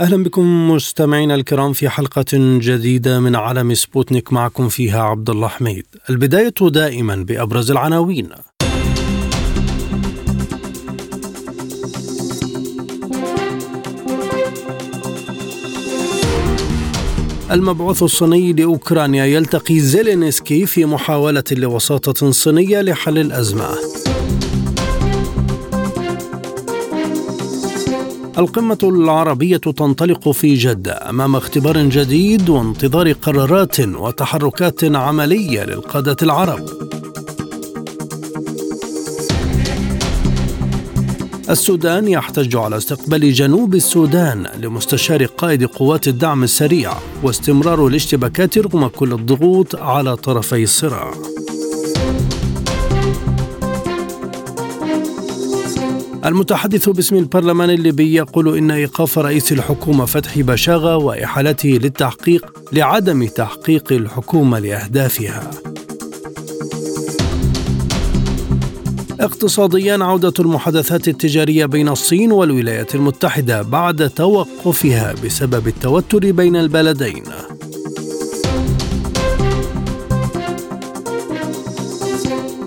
أهلا بكم مستمعينا الكرام في حلقة جديدة من عالم سبوتنيك معكم فيها عبد الله حميد. البداية دائما بأبرز العناوين. المبعوث الصيني لأوكرانيا يلتقي زيلينسكي في محاولة لوساطة صينية لحل الأزمة. القمة العربية تنطلق في جدة أمام اختبار جديد وانتظار قرارات وتحركات عملية للقادة العرب. السودان يحتج على استقبال جنوب السودان لمستشار قائد قوات الدعم السريع واستمرار الاشتباكات رغم كل الضغوط على طرفي الصراع. المتحدث باسم البرلمان الليبي يقول إن إيقاف رئيس الحكومة فتحي بشاغة وإحالته للتحقيق لعدم تحقيق الحكومة لأهدافها. اقتصاديا عودة المحادثات التجارية بين الصين والولايات المتحدة بعد توقفها بسبب التوتر بين البلدين.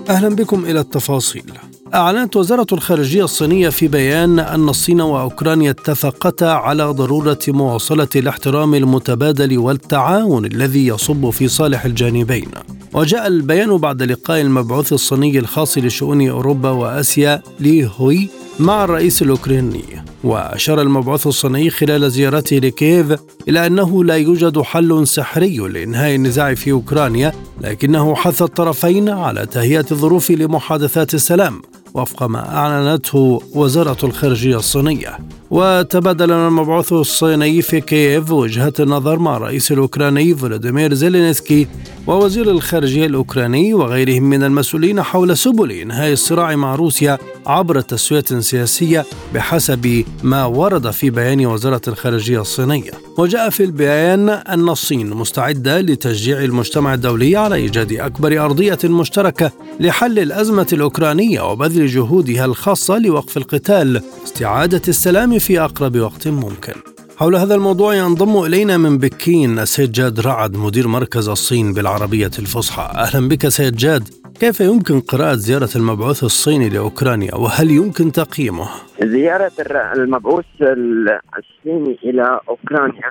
أهلا بكم إلى التفاصيل. أعلنت وزارة الخارجية الصينية في بيان أن الصين وأوكرانيا اتفقتا على ضرورة مواصلة الاحترام المتبادل والتعاون الذي يصب في صالح الجانبين. وجاء البيان بعد لقاء المبعوث الصيني الخاص لشؤون أوروبا وآسيا لي هوي مع الرئيس الأوكراني وأشار المبعوث الصيني خلال زيارته لكييف إلى أنه لا يوجد حل سحري لإنهاء النزاع في أوكرانيا لكنه حث الطرفين على تهيئة الظروف لمحادثات السلام وفق ما أعلنته وزارة الخارجية الصينية. وتبادل المبعوث الصيني في كييف وجهات النظر مع الرئيس الأوكراني فولوديمير زيلينسكي ووزير الخارجية الأوكراني وغيرهم من المسؤولين حول سبل إنهاء الصراع مع روسيا عبر تسوية سياسية بحسب ما ورد في بيان وزارة الخارجية الصينية. وجاء في البيان أن الصين مستعدة لتشجيع المجتمع الدولي على إيجاد أكبر أرضية مشتركة لحل الأزمة الأوكرانية وبذل جهودها الخاصة لوقف القتال. استعادة السلام في أقرب وقت ممكن. حول هذا الموضوع ينضم إلينا من بكين السيد جاد رعد مدير مركز الصين بالعربية الفصحى. أهلا بك سيد جاد. كيف يمكن قراءة زيارة المبعوث الصيني لأوكرانيا وهل يمكن تقييمه؟ زيارة المبعوث الصيني إلى أوكرانيا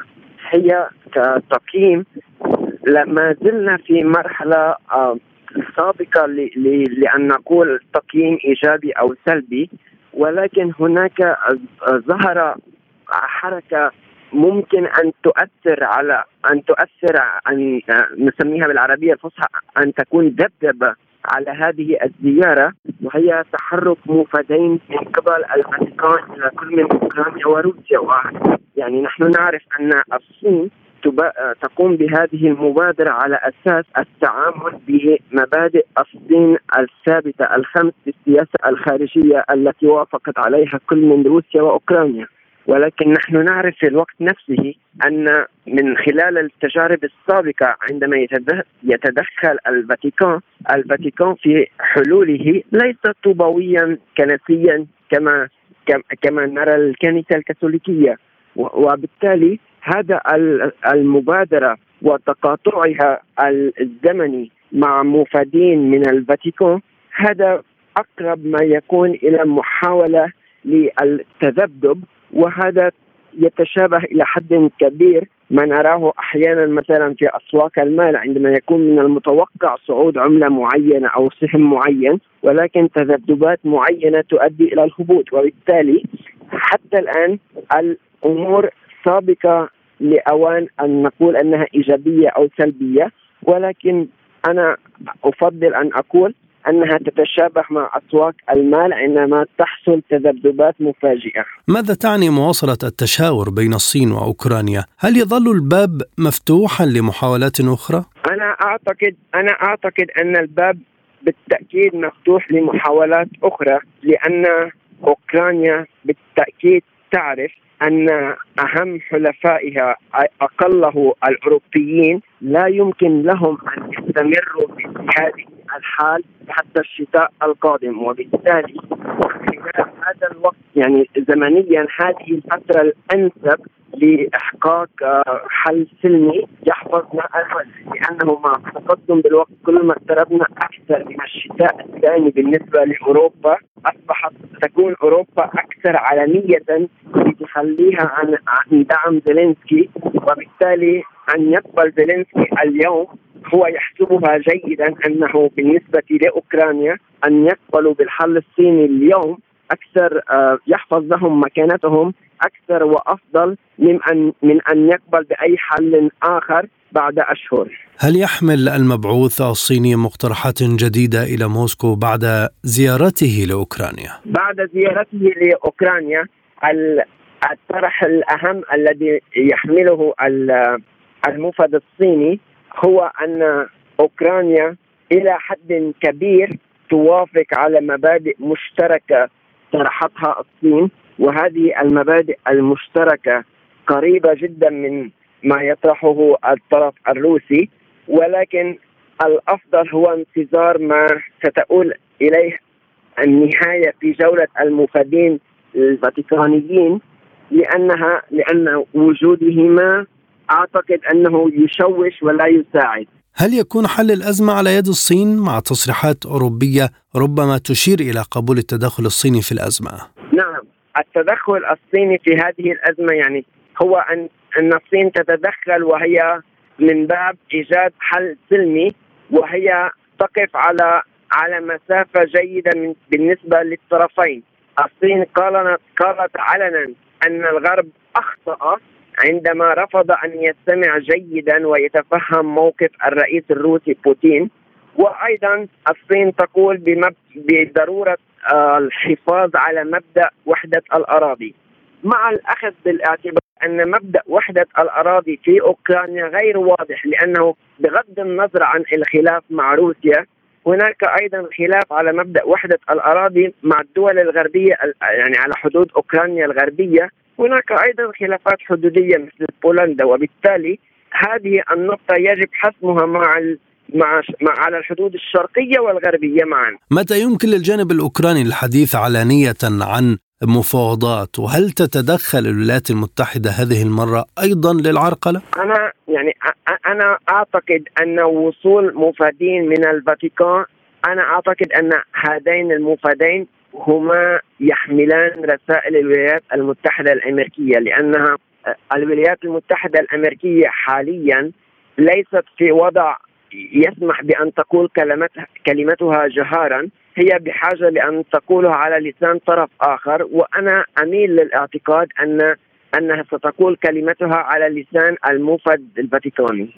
هي كتقييم. لما زلنا في مرحلة سابقة لأن نقول تقييم إيجابي أو سلبي ولكن هناك ظهر حركة ممكن أن تؤثر على أن تؤثر ان نسميها بالعربية الفصحى أن تكون دبدبة على هذه الزيارة وهي تحرك موفدين من قبل الفاتيكان إلى كل من أوكرانيا وروسيا يعني نحن نعرف أن الصين تقوم بهذه المبادرة على أساس التعامل بمبادئ الصين الثابتة الخمس في السياسة الخارجية التي وافقت عليها كل من روسيا وأوكرانيا. ولكن نحن نعرف في الوقت نفسه أن من خلال التجارب السابقة عندما يتدخل الفاتيكان الفاتيكان في حلوله ليس طوبويا كنسيا كما كما نرى الكنيسة الكاثوليكية. وبالتالي هذا المبادرة وتقاطعها الزمني مع مفادين من الفاتيكان هذا أقرب ما يكون إلى محاولة للتذبذب وهذا يتشابه إلى حد كبير ما نراه أحيانا مثلا في أسواق المال عندما يكون من المتوقع صعود عملة معينة أو سهم معين ولكن تذبذبات معينة تؤدي إلى الهبوط وبالتالي حتى الآن الأمور سابقة لأوان أن نقول أنها إيجابية أو سلبية ولكن أنا أفضل أن أقول أنها تتشابه مع أسواق المال عندما تحصل تذبذبات مفاجئة. ماذا تعني مواصلة التشاور بين الصين وأوكرانيا؟ هل يظل الباب مفتوحا لمحاولات أخرى؟ أنا أعتقد أنا أعتقد أن الباب بالتأكيد مفتوح لمحاولات أخرى لأن أوكرانيا بالتأكيد تعرف أن أهم حلفائها أقله الأوروبيين لا يمكن لهم أن يستمروا في هذه الحال حتى الشتاء القادم. وبالتالي خلال هذا الوقت يعني زمنيا هذه الفترة الأنسب لإحقاق آه، حل سلمي يحفظنا الوجه لأنه مع التقدم بالوقت كل ما اقتربنا أكثر من الشتاء الثاني بالنسبة لأوروبا أصبحت تكون أوروبا أكثر علنية لتخليها عن عن دعم زيلينسكي وبالتالي أن يقبل زيلينسكي اليوم هو يحسبها جيدا أنه بالنسبة لأوكرانيا أن يقبلوا بالحل الصيني اليوم أكثر آه، يحفظ لهم مكانتهم أكثر وأفضل من أن من أن يقبل بأي حل آخر. بعد أشهر. هل يحمل المبعوث الصيني مقترحات جديدة إلى موسكو بعد زيارته لأوكرانيا؟ بعد زيارته لأوكرانيا الطرح الأهم الذي يحمله الموفد الصيني هو أن أوكرانيا إلى حد كبير توافق على مبادئ مشتركة طرحتها الصين وهذه المبادئ المشتركة قريبة جدا من ما يطرحه الطرف الروسي ولكن الأفضل هو انتظار ما ستؤول إليه النهاية في جولة المفادين الفاتيكانيين لأنها لأن وجودهما أعتقد أنه يشوش ولا يساعد هل يكون حل الأزمة على يد الصين مع تصريحات أوروبية ربما تشير إلى قبول التدخل الصيني في الأزمة؟ نعم، التدخل الصيني في هذه الأزمة يعني هو أن ان الصين تتدخل وهي من باب إيجاد حل سلمي وهي تقف على على مسافة جيدة بالنسبة للطرفين. الصين قالت قالت علنا أن الغرب أخطأ عندما رفض أن يستمع جيدا ويتفهم موقف الرئيس الروسي بوتين وأيضا الصين تقول بضرورة آه، الحفاظ على مبدأ وحدة الأراضي مع الأخذ بالاعتبار أن مبدأ وحدة الأراضي في أوكرانيا غير واضح لأنه بغض النظر عن الخلاف مع روسيا هناك أيضا خلاف على مبدأ وحدة الأراضي مع الدول الغربية يعني على حدود أوكرانيا الغربية هناك أيضا خلافات حدودية مثل بولندا وبالتالي هذه النقطة يجب حسمها مع مع على الحدود الشرقية والغربية معا. متى يمكن للجانب الأوكراني الحديث علانية عن مفاوضات وهل تتدخل الولايات المتحدة هذه المرة أيضا للعرقلة؟ أنا يعني أنا أعتقد أن وصول مفادين من الفاتيكان أنا أعتقد أن هذين المفادين هما يحملان رسائل الولايات المتحدة الأمريكية لأنها الولايات المتحدة الأمريكية حاليا ليست في وضع يسمح بأن تقول كلمتها كلمتها جهارا هي بحاجة لأن تقولها على لسان طرف آخر وأنا أميل للاعتقاد أن أنها ستقول كلمتها على لسان الموفد الفاتيكاني.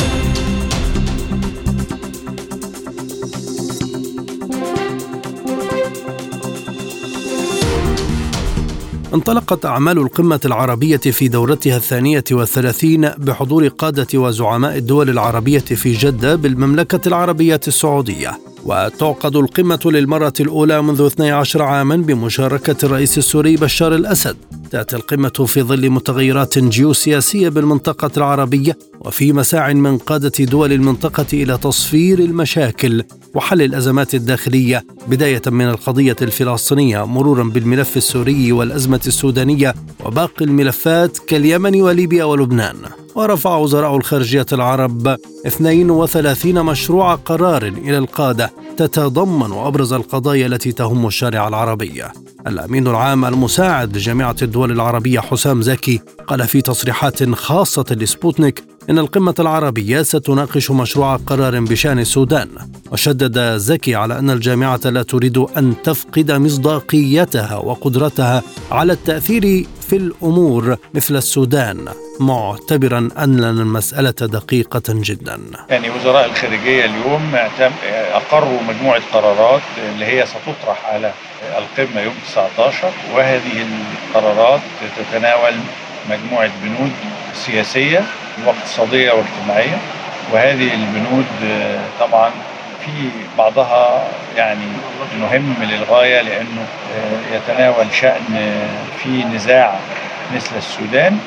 انطلقت أعمال القمة العربية في دورتها الثانية والثلاثين بحضور قادة وزعماء الدول العربية في جدة بالمملكة العربية السعودية وتعقد القمة للمرة الأولى منذ 12 عاما بمشاركة الرئيس السوري بشار الأسد. تأتي القمة في ظل متغيرات جيوسياسية بالمنطقة العربية وفي مساع من قادة دول المنطقة إلى تصفير المشاكل وحل الأزمات الداخلية. بداية من القضية الفلسطينية مرورا بالملف السوري والأزمة السودانية وباقي الملفات كاليمن وليبيا ولبنان. ورفع وزراء الخارجية العرب 32 مشروع قرار إلى القادة تتضمن أبرز القضايا التي تهم الشارع العربي. الأمين العام المساعد لجامعة الدول العربية حسام زكي قال في تصريحات خاصة لسبوتنيك إن القمة العربية ستناقش مشروع قرار بشأن السودان وشدد زكي على أن الجامعة لا تريد أن تفقد مصداقيتها وقدرتها على التأثير في الأمور مثل السودان معتبرا أن المسألة دقيقة جدا. يعني وزراء الخارجية اليوم أقروا مجموعة قرارات اللي هي ستطرح على القمة يوم 19 وهذه القرارات تتناول مجموعة بنود سياسية واقتصاديه واجتماعيه وهذه البنود طبعا في بعضها يعني مهم للغاية لأنه يتناول شأن في نزاع مثل السودان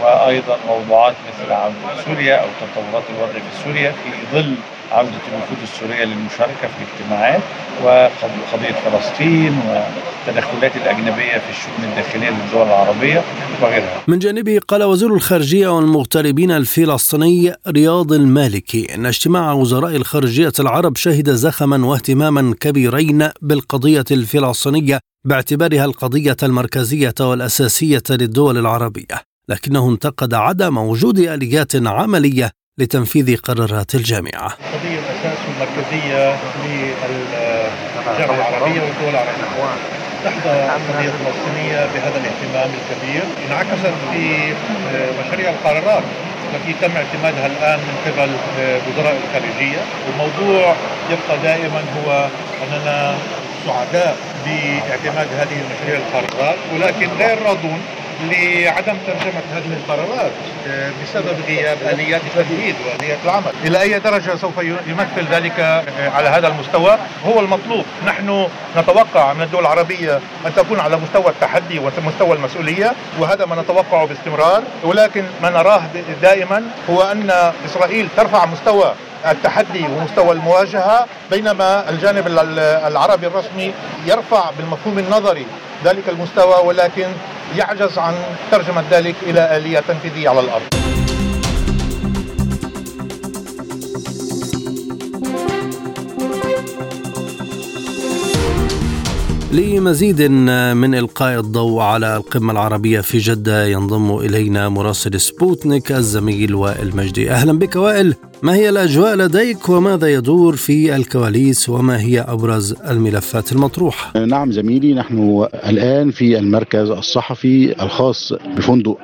وأيضا موضوعات مثل عودة سوريا أو تطورات الوضع في سوريا في ظل عودة الوفود السورية للمشاركة في الاجتماعات وقضية فلسطين والتدخلات الأجنبية في الشؤون الداخلية للدول العربية وغيرها. من جانبه قال وزير الخارجية والمغتربين الفلسطيني رياض المالكي أن اجتماع وزراء الخارجية العرب شهد زخما واهتماما كبيرين بالقضية الفلسطينية باعتبارها القضية المركزية والأساسية للدول العربية لكنه انتقد عدم وجود آليات عملية لتنفيذ قرارات الجامعة. القضية الأساس والمركزية للجامعة العربية والدول العربية. تحظى القضية الفلسطينية بهذا الاهتمام الكبير. انعكست في مشاريع القرارات التي تم اعتمادها الآن من قبل وزراء الخارجية. والموضوع يبقى دائما هو أننا سعداء باعتماد هذه المشاريع القرارات ولكن غير راضون لعدم ترجمة هذه القرارات بسبب غياب آليات التنفيذ وآليات العمل. إلى أي درجة سوف يمثل ذلك على هذا المستوى؟ هو المطلوب. نحن نتوقع من الدول العربية أن تكون على مستوى التحدي ومستوى المسؤولية وهذا ما نتوقعه باستمرار. ولكن ما نراه دائما هو أن إسرائيل ترفع مستوى التحدي ومستوى المواجهة بينما الجانب العربي الرسمي يرفع بالمفهوم النظري ذلك المستوى ولكن يعجز عن ترجمة ذلك إلى آلية تنفيذية على الأرض. لمزيد من إلقاء الضوء على القمة العربية في جدة ينضم إلينا مراسل سبوتنيك الزميل وائل مجدي. أهلا بك وائل. ما هي الأجواء لديك وماذا يدور في الكواليس وما هي أبرز الملفات المطروحة؟ نعم زميلي نحن الآن في المركز الصحفي الخاص بفندق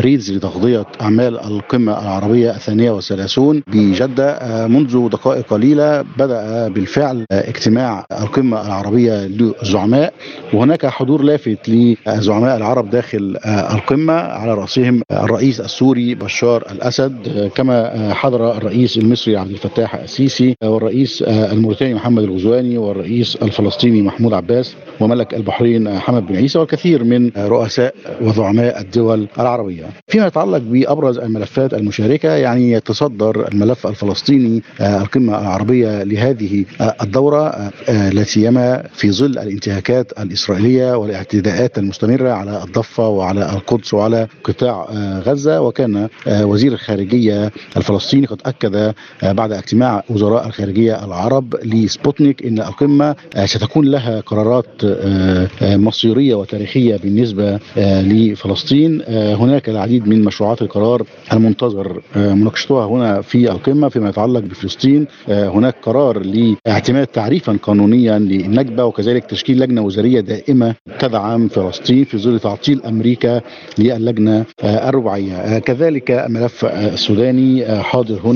ريدز لتغطية أعمال القمة العربية الثانية والثلاثون بجدة. منذ دقائق قليلة بدأ بالفعل اجتماع القمة العربية للزعماء وهناك حضور لافت لزعماء العرب داخل القمة. على رأسهم الرئيس السوري بشار الأسد كما حضر الرئيس المصري عبد الفتاح السيسي والرئيس الموريتاني محمد الغزواني والرئيس الفلسطيني محمود عباس وملك البحرين حمد بن عيسى والكثير من رؤساء وزعماء الدول العربية. فيما يتعلق بأبرز الملفات المشاركة يعني يتصدر الملف الفلسطيني القمة العربية لهذه الدورة لا سيما في ظل الانتهاكات الإسرائيلية والاعتداءات المستمرة على الضفة وعلى القدس وعلى قطاع غزة وكان وزير الخارجية الفلسطيني قد أكد بعد اجتماع وزراء الخارجية العرب لسبوتنيك أن القمة ستكون لها قرارات مصيرية وتاريخية بالنسبة لفلسطين. هناك العديد من مشروعات القرار المنتظر مناقشتها هنا في القمة فيما يتعلق بفلسطين. هناك قرار لاعتماد تعريفا قانونيا للنكبة وكذلك تشكيل لجنة وزارية دائمة تدعم فلسطين في ظل تعطيل أمريكا للجنة الرباعية. كذلك الملف السوداني حاضر هنا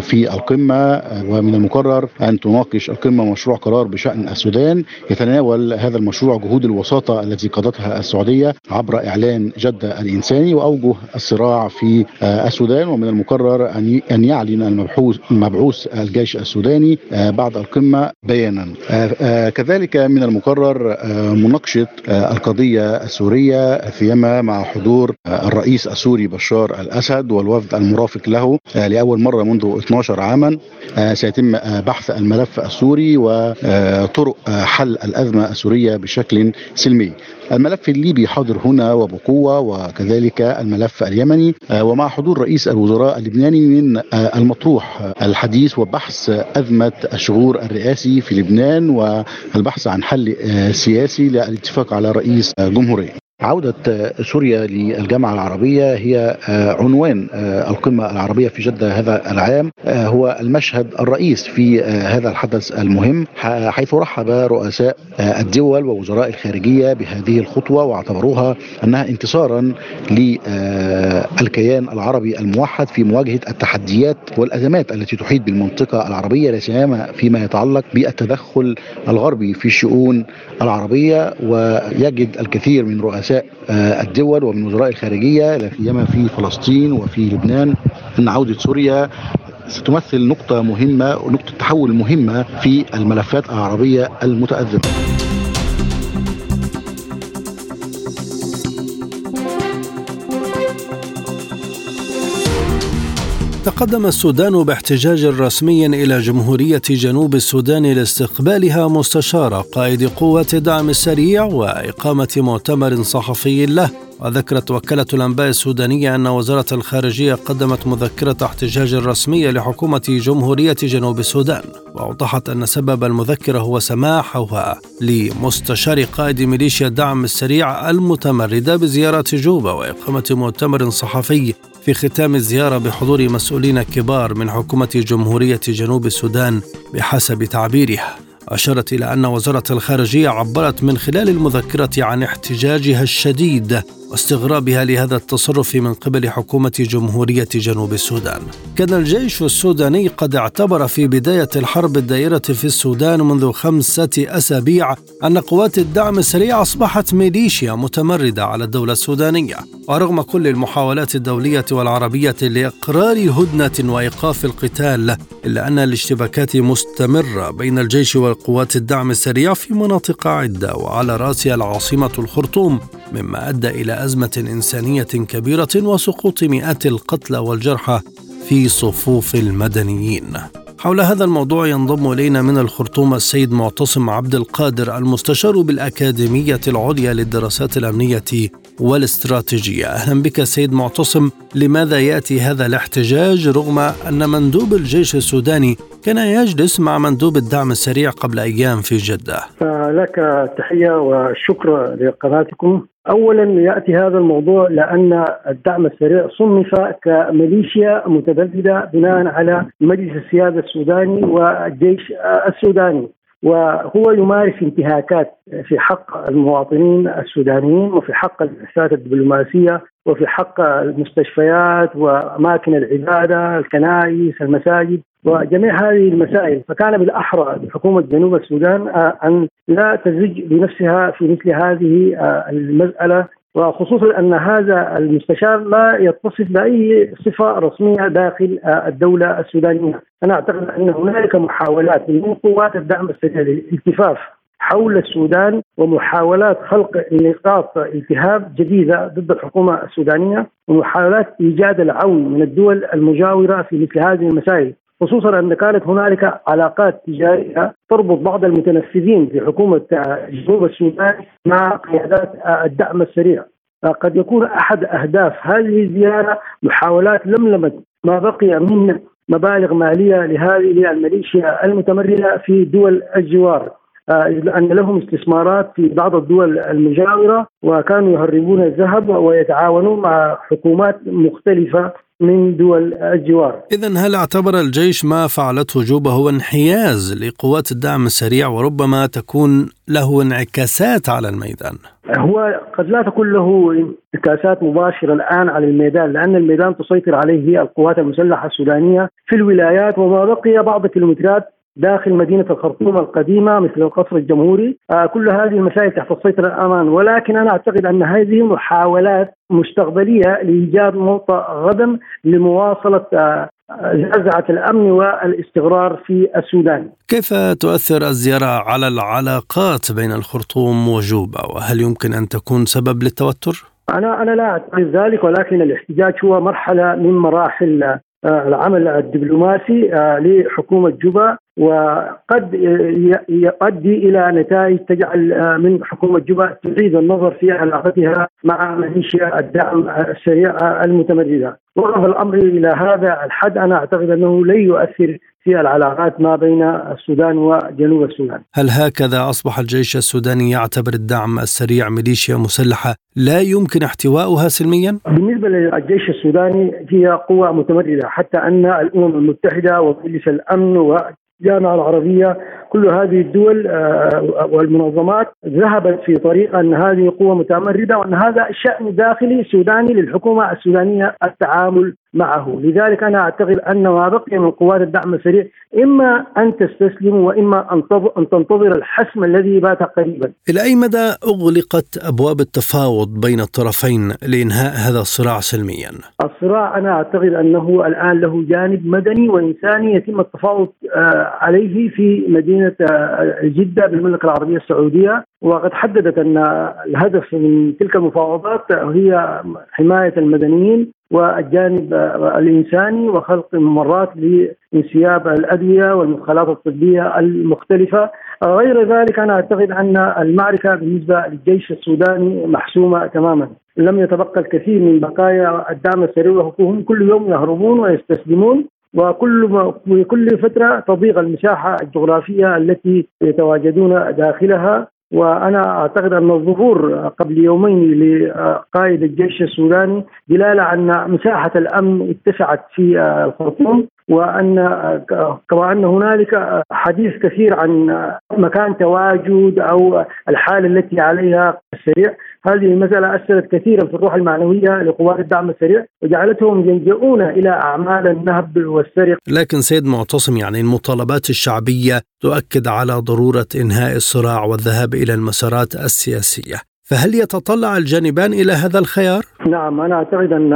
في القمة ومن المقرر أن تناقش القمة مشروع قرار بشأن السودان يتناول هذا المشروع جهود الوساطة التي قادتها السعودية عبر إعلان جدة الإنساني وأوجه الصراع في السودان. ومن المقرر أن يعلن المبحوث مبعوث الجيش السوداني بعد القمة بيانا. كذلك من المقرر مناقشة القضية السورية سيما مع حضور الرئيس السوري بشار الأسد والوفد المرافق له لأول مرة منذ 12 عاما سيتم بحث الملف السوري وطرق حل الأزمة السورية بشكل سلمي. الملف الليبي حاضر هنا وبقوة وكذلك الملف اليمني ومع حضور رئيس الوزراء اللبناني من المطروح الحديث وبحث أزمة الشغور الرئاسي في لبنان والبحث عن حل سياسي للاتفاق على رئيس جمهورية. عودة سوريا للجامعة العربية هي عنوان القمة العربية في جدة هذا العام. هو المشهد الرئيس في هذا الحدث المهم حيث رحب رؤساء الدول ووزراء الخارجية بهذه الخطوة واعتبروها أنها انتصارا للكيان العربي الموحد في مواجهة التحديات والأزمات التي تحيط بالمنطقة العربية لا سيما فيما يتعلق بالتدخل الغربي في الشؤون العربية. ويجد الكثير من رؤساء الدول ومن وزراء الخارجية لا سيما في فلسطين وفي لبنان أن عودة سوريا ستمثل نقطة مهمة ونقطة تحول مهمة في الملفات العربية المتأزمة. تقدم السودان باحتجاج رسمي إلى جمهورية جنوب السودان لاستقبالها مستشار قائد قوات الدعم السريع وإقامة مؤتمر صحفي له. وذكرت وكالة الأنباء السودانية أن وزارة الخارجية قدمت مذكرة احتجاج رسمية لحكومة جمهورية جنوب السودان. وأوضحت أن سبب المذكرة هو سماحها لمستشار قائد ميليشيا الدعم السريع المتمردة بزيارة جوبا وإقامة مؤتمر صحفي. في ختام الزيارة بحضور مسؤولين كبار من حكومة جمهورية جنوب السودان بحسب تعبيرها أشارت إلى أن وزارة الخارجية عبرت من خلال المذكرة عن احتجاجها الشديد واستغرابها لهذا التصرف من قبل حكومة جمهورية جنوب السودان. كان الجيش السوداني قد اعتبر في بداية الحرب الدائرة في السودان منذ خمسة أسابيع أن قوات الدعم السريع أصبحت ميليشيا متمردة على الدولة السودانية. ورغم كل المحاولات الدولية والعربية لإقرار هدنة وإيقاف القتال إلا أن الاشتباكات مستمرة بين الجيش وقوات الدعم السريع في مناطق عدة وعلى رأسها العاصمة الخرطوم مما أدى إلى أزمة إنسانية كبيرة وسقوط مئات القتلى والجرحى في صفوف المدنيين. حول هذا الموضوع ينضم إلينا من الخرطوم السيد معتصم عبد القادر المستشار بالأكاديمية العليا للدراسات الأمنية والاستراتيجية. أهلا بك سيد معتصم لماذا يأتي هذا الاحتجاج رغم أن مندوب الجيش السوداني كان يجلس مع مندوب الدعم السريع قبل أيام في جدة؟ لك تحية وشكر لقناتكم. اولا يأتي هذا الموضوع لأن الدعم السريع صنف كميليشيا متبدده بناء على مجلس السيادة السوداني والجيش السوداني وهو يمارس انتهاكات في حق المواطنين السودانيين وفي حق البعثات الدبلوماسية وفي حق المستشفيات واماكن العبادة، الكنائس، المساجد. وجميع هذه المسائل فكان بالأحرى لحكومه جنوب السودان أن لا تزج بنفسها في مثل هذه المسألة وخصوصا أن هذا المستشار لا يتصف بأي صفة رسمية داخل الدولة السودانية، أنا أعتقد أن هنالك محاولات من قوات الدعم السريع للالتفاف حول السودان ومحاولات خلق نقاط التهاب جديدة ضد الحكومة السودانية ومحاولات إيجاد العون من الدول المجاورة في مثل هذه المسائل. خصوصا أن كانت هنالك علاقات تجارية تربط بعض المتنفذين في حكومة جنوب السودان مع قيادات الدعم السريع. قد يكون أحد أهداف هذه الزيارة محاولات لملمة ما بقي من مبالغ مالية لهذه الميليشيا المتمرده في دول الجوار. أن لهم استثمارات في بعض الدول المجاورة وكانوا يهربون الذهب ويتعاونون مع حكومات مختلفة من دول الجوار إذا هل اعتبر الجيش ما فعلته جوبا هو انحياز لقوات الدعم السريع وربما تكون له انعكاسات على الميدان؟ هو قد لا تكون له انعكاسات مباشرة الآن على الميدان لأن الميدان تسيطر عليه القوات المسلحة السودانية في الولايات وما بقي بعض الكيلومترات داخل مدينة الخرطوم القديمة مثل القصر الجمهوري. آه كل هذه المسائل تحت السيطرة الآن ولكن أنا أعتقد أن هذه محاولات مستقبلية لإيجاد نقطة غدا لمواصلة آه زعزعة الأمن والاستقرار في السودان. كيف تؤثر الزيارة على العلاقات بين الخرطوم وجوبا؟ وهل يمكن أن تكون سبب للتوتر؟ أنا أنا لا أعتقد ذلك ولكن الاحتجاج هو مرحلة من مراحل العمل الدبلوماسي لحكومة جوبا. وقد يؤدي إلى نتائج تجعل آه، من حكومة جوبا تعيد النظر في علاقتها مع ميليشيا الدعم السريع المتمرده. وقف الأمر إلى هذا الحد أنا أعتقد أنه لن يؤثر في العلاقات ما بين السودان وجنوب السودان. هل هكذا أصبح الجيش السوداني يعتبر الدعم السريع ميليشيا مسلحة لا يمكن احتوائها سلميا؟ بالنسبة للجيش السوداني هي قوة متمرده حتى أن الأمم المتحدة ومجلس الأمن الجامعة العربية كل هذه الدول آه، والمنظمات ذهبت في طريق أن هذه قوه متمرده وأن هذا شأن داخلي سوداني للحكومة السودانية التعامل معه. لذلك أنا أعتقد أن ما بقي من قوات الدعم السريع إما أن تستسلم وإما أن تنتظر الحسم الذي بات قريبا. إلى أي مدى أغلقت أبواب التفاوض بين الطرفين لإنهاء هذا الصراع سلميا؟ الصراع أنا أعتقد أنه الآن له جانب مدني وإنساني يتم التفاوض آه، عليه في مدينة آه، جدة بالمملكة العربية السعودية. وقد حددت أن الهدف من تلك المفاوضات هي حماية المدنيين والجانب الإنساني وخلق ممرات لانسياب الأدوية والمدخلات الطبية المختلفة. غير ذلك أنا أعتقد أن المعركة بالنسبة للجيش السوداني محسومة تماما. لم يتبقى الكثير من بقايا الدعم السريع وهم كل يوم يهربون ويستسلمون وكل كل فترة تضيق المساحة الجغرافية التي يتواجدون داخلها. وأنا أعتقد أن الظهور قبل يومين لقائد الجيش السوداني دلالة أن مساحة الأمن اتسعت في الخرطوم. وان كما أن هنالك حديث كثير عن مكان تواجد أو الحالة التي عليها السريع هذه المسألة أثرت كثيرا في الروح المعنوية لقوات الدعم السريع وجعلتهم يلجؤون إلى أعمال النهب والسرقة. لكن سيد معتصم يعني المطالبات الشعبية تؤكد على ضرورة إنهاء الصراع والذهاب إلى المسارات السياسية. فهل يتطلع الجانبان إلى هذا الخيار؟ نعم أنا أعتقد أن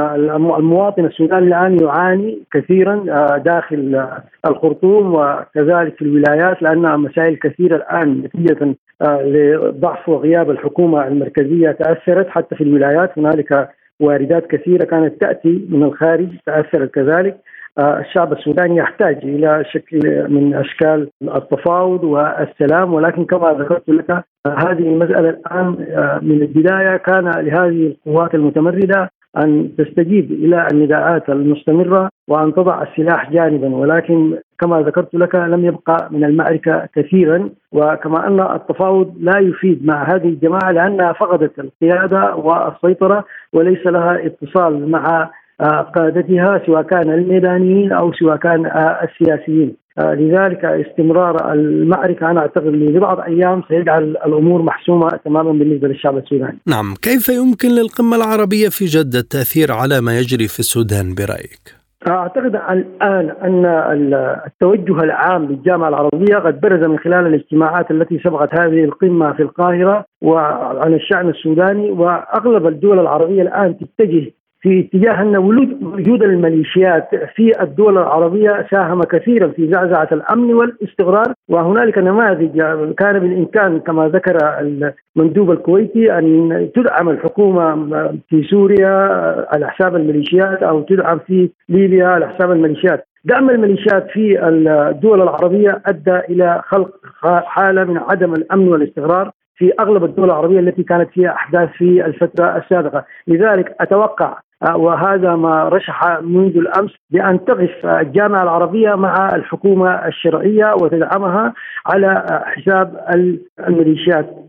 المواطن السوداني الآن يعاني كثيرا آه، داخل الخرطوم وكذلك في الولايات لأنها مسائل كثيرة الآن نتيجة آه، لضعف وغياب الحكومة المركزية تأثرت حتى في الولايات هنالك واردات كثيرة كانت تأتي من الخارج تأثرت كذلك آه، الشعب السوداني يحتاج إلى شكل من أشكال التفاوض والسلام ولكن كما ذكرت لك هذه المسألة الآن آه، من البداية كان لهذه القوات المتمردة أن تستجيب إلى النداءات المستمرة وأن تضع السلاح جانبا ولكن كما ذكرت لك لم يبقى من المعركة كثيرا وكما أن التفاوض لا يفيد مع هذه الجماعة لأنها فقدت القيادة والسيطرة وليس لها اتصال مع قادتها سواء كان الميدانيين أو سواء كان السياسيين. آه، لذلك استمرار المعركة أنا أعتقد لبعض أيام سيجعل الأمور محسومة تماما بالنسبة للشعب السوداني. نعم. كيف يمكن للقمة العربية في جدة التأثير على ما يجري في السودان برأيك؟ أعتقد الآن أن التوجه العام للجامعة العربية قد برز من خلال الاجتماعات التي سبقت هذه القمة في القاهرة وعن الشأن السوداني وأغلب الدول العربية الآن تتجه في اتجاه أن وجود الميليشيات في الدول العربية ساهم كثيرا في زعزعة الأمن والاستقرار وهنالك نماذج كان بالإمكان كما ذكر المندوب الكويتي أن تدعم الحكومة في سوريا على حساب الميليشيات أو تدعم في ليبيا على حساب الميليشيات. دعم الميليشيات في الدول العربية أدى إلى خلق حالة من عدم الأمن والاستقرار في أغلب الدول العربية التي كانت فيها أحداث في الفترة السابقة، لذلك أتوقع وهذا ما رشح منذ الأمس بأن تقف الجامعة العربية مع الحكومة الشرعية وتدعمها على حساب الميليشيات.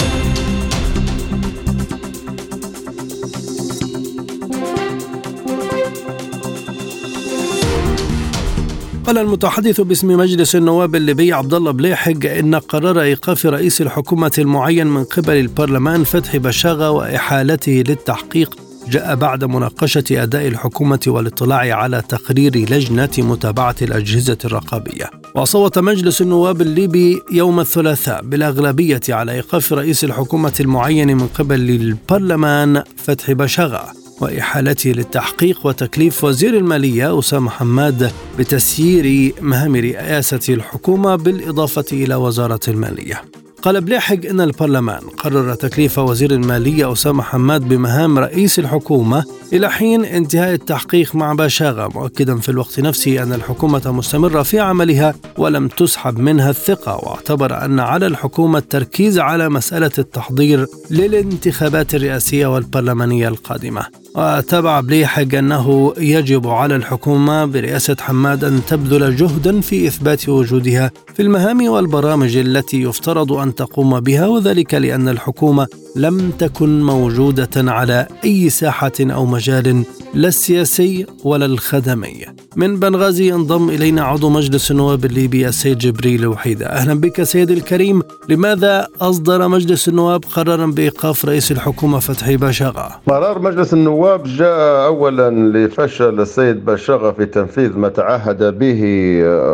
قال المتحدث باسم مجلس النواب الليبي عبد الله بليحق إن قرار إيقاف رئيس الحكومة المعين من قبل البرلمان فتحي بشاغة وإحالته للتحقيق جاء بعد مناقشة أداء الحكومة والاطلاع على تقرير لجنة متابعة الأجهزة الرقابية. وصوت مجلس النواب الليبي يوم الثلاثاء بالأغلبية على إيقاف رئيس الحكومة المعين من قبل البرلمان فتحي بشاغة وإحالته للتحقيق وتكليف وزير المالية أسامة حماد بتسيير مهام رئاسة الحكومة بالإضافة إلى وزارة المالية. قال بلاحق أن البرلمان قرر تكليف وزير المالية أسامة حماد بمهام رئيس الحكومة إلى حين انتهاء التحقيق مع باشاغا مؤكدا في الوقت نفسه أن الحكومة مستمرة في عملها ولم تسحب منها الثقة واعتبر أن على الحكومة التركيز على مسألة التحضير للانتخابات الرئاسية والبرلمانية القادمة. وتابع بليحق أنه يجب على الحكومة برئاسة حماد أن تبذل جهدا في إثبات وجودها في المهام والبرامج التي يفترض أن تقوم بها وذلك لأن الحكومة لم تكن موجودة على أي ساحة أو مجال لا السياسي ولا الخدمي. من بنغازي ينضم إلينا عضو مجلس النواب الليبي السيد جبريل وحيدة. أهلا بك سيدي الكريم. لماذا أصدر مجلس النواب قرارا بإيقاف رئيس الحكومة فتحي باشاغا؟ قرار مجلس النواب جاء أولا لفشل السيد باشاغا في تنفيذ ما تعهد به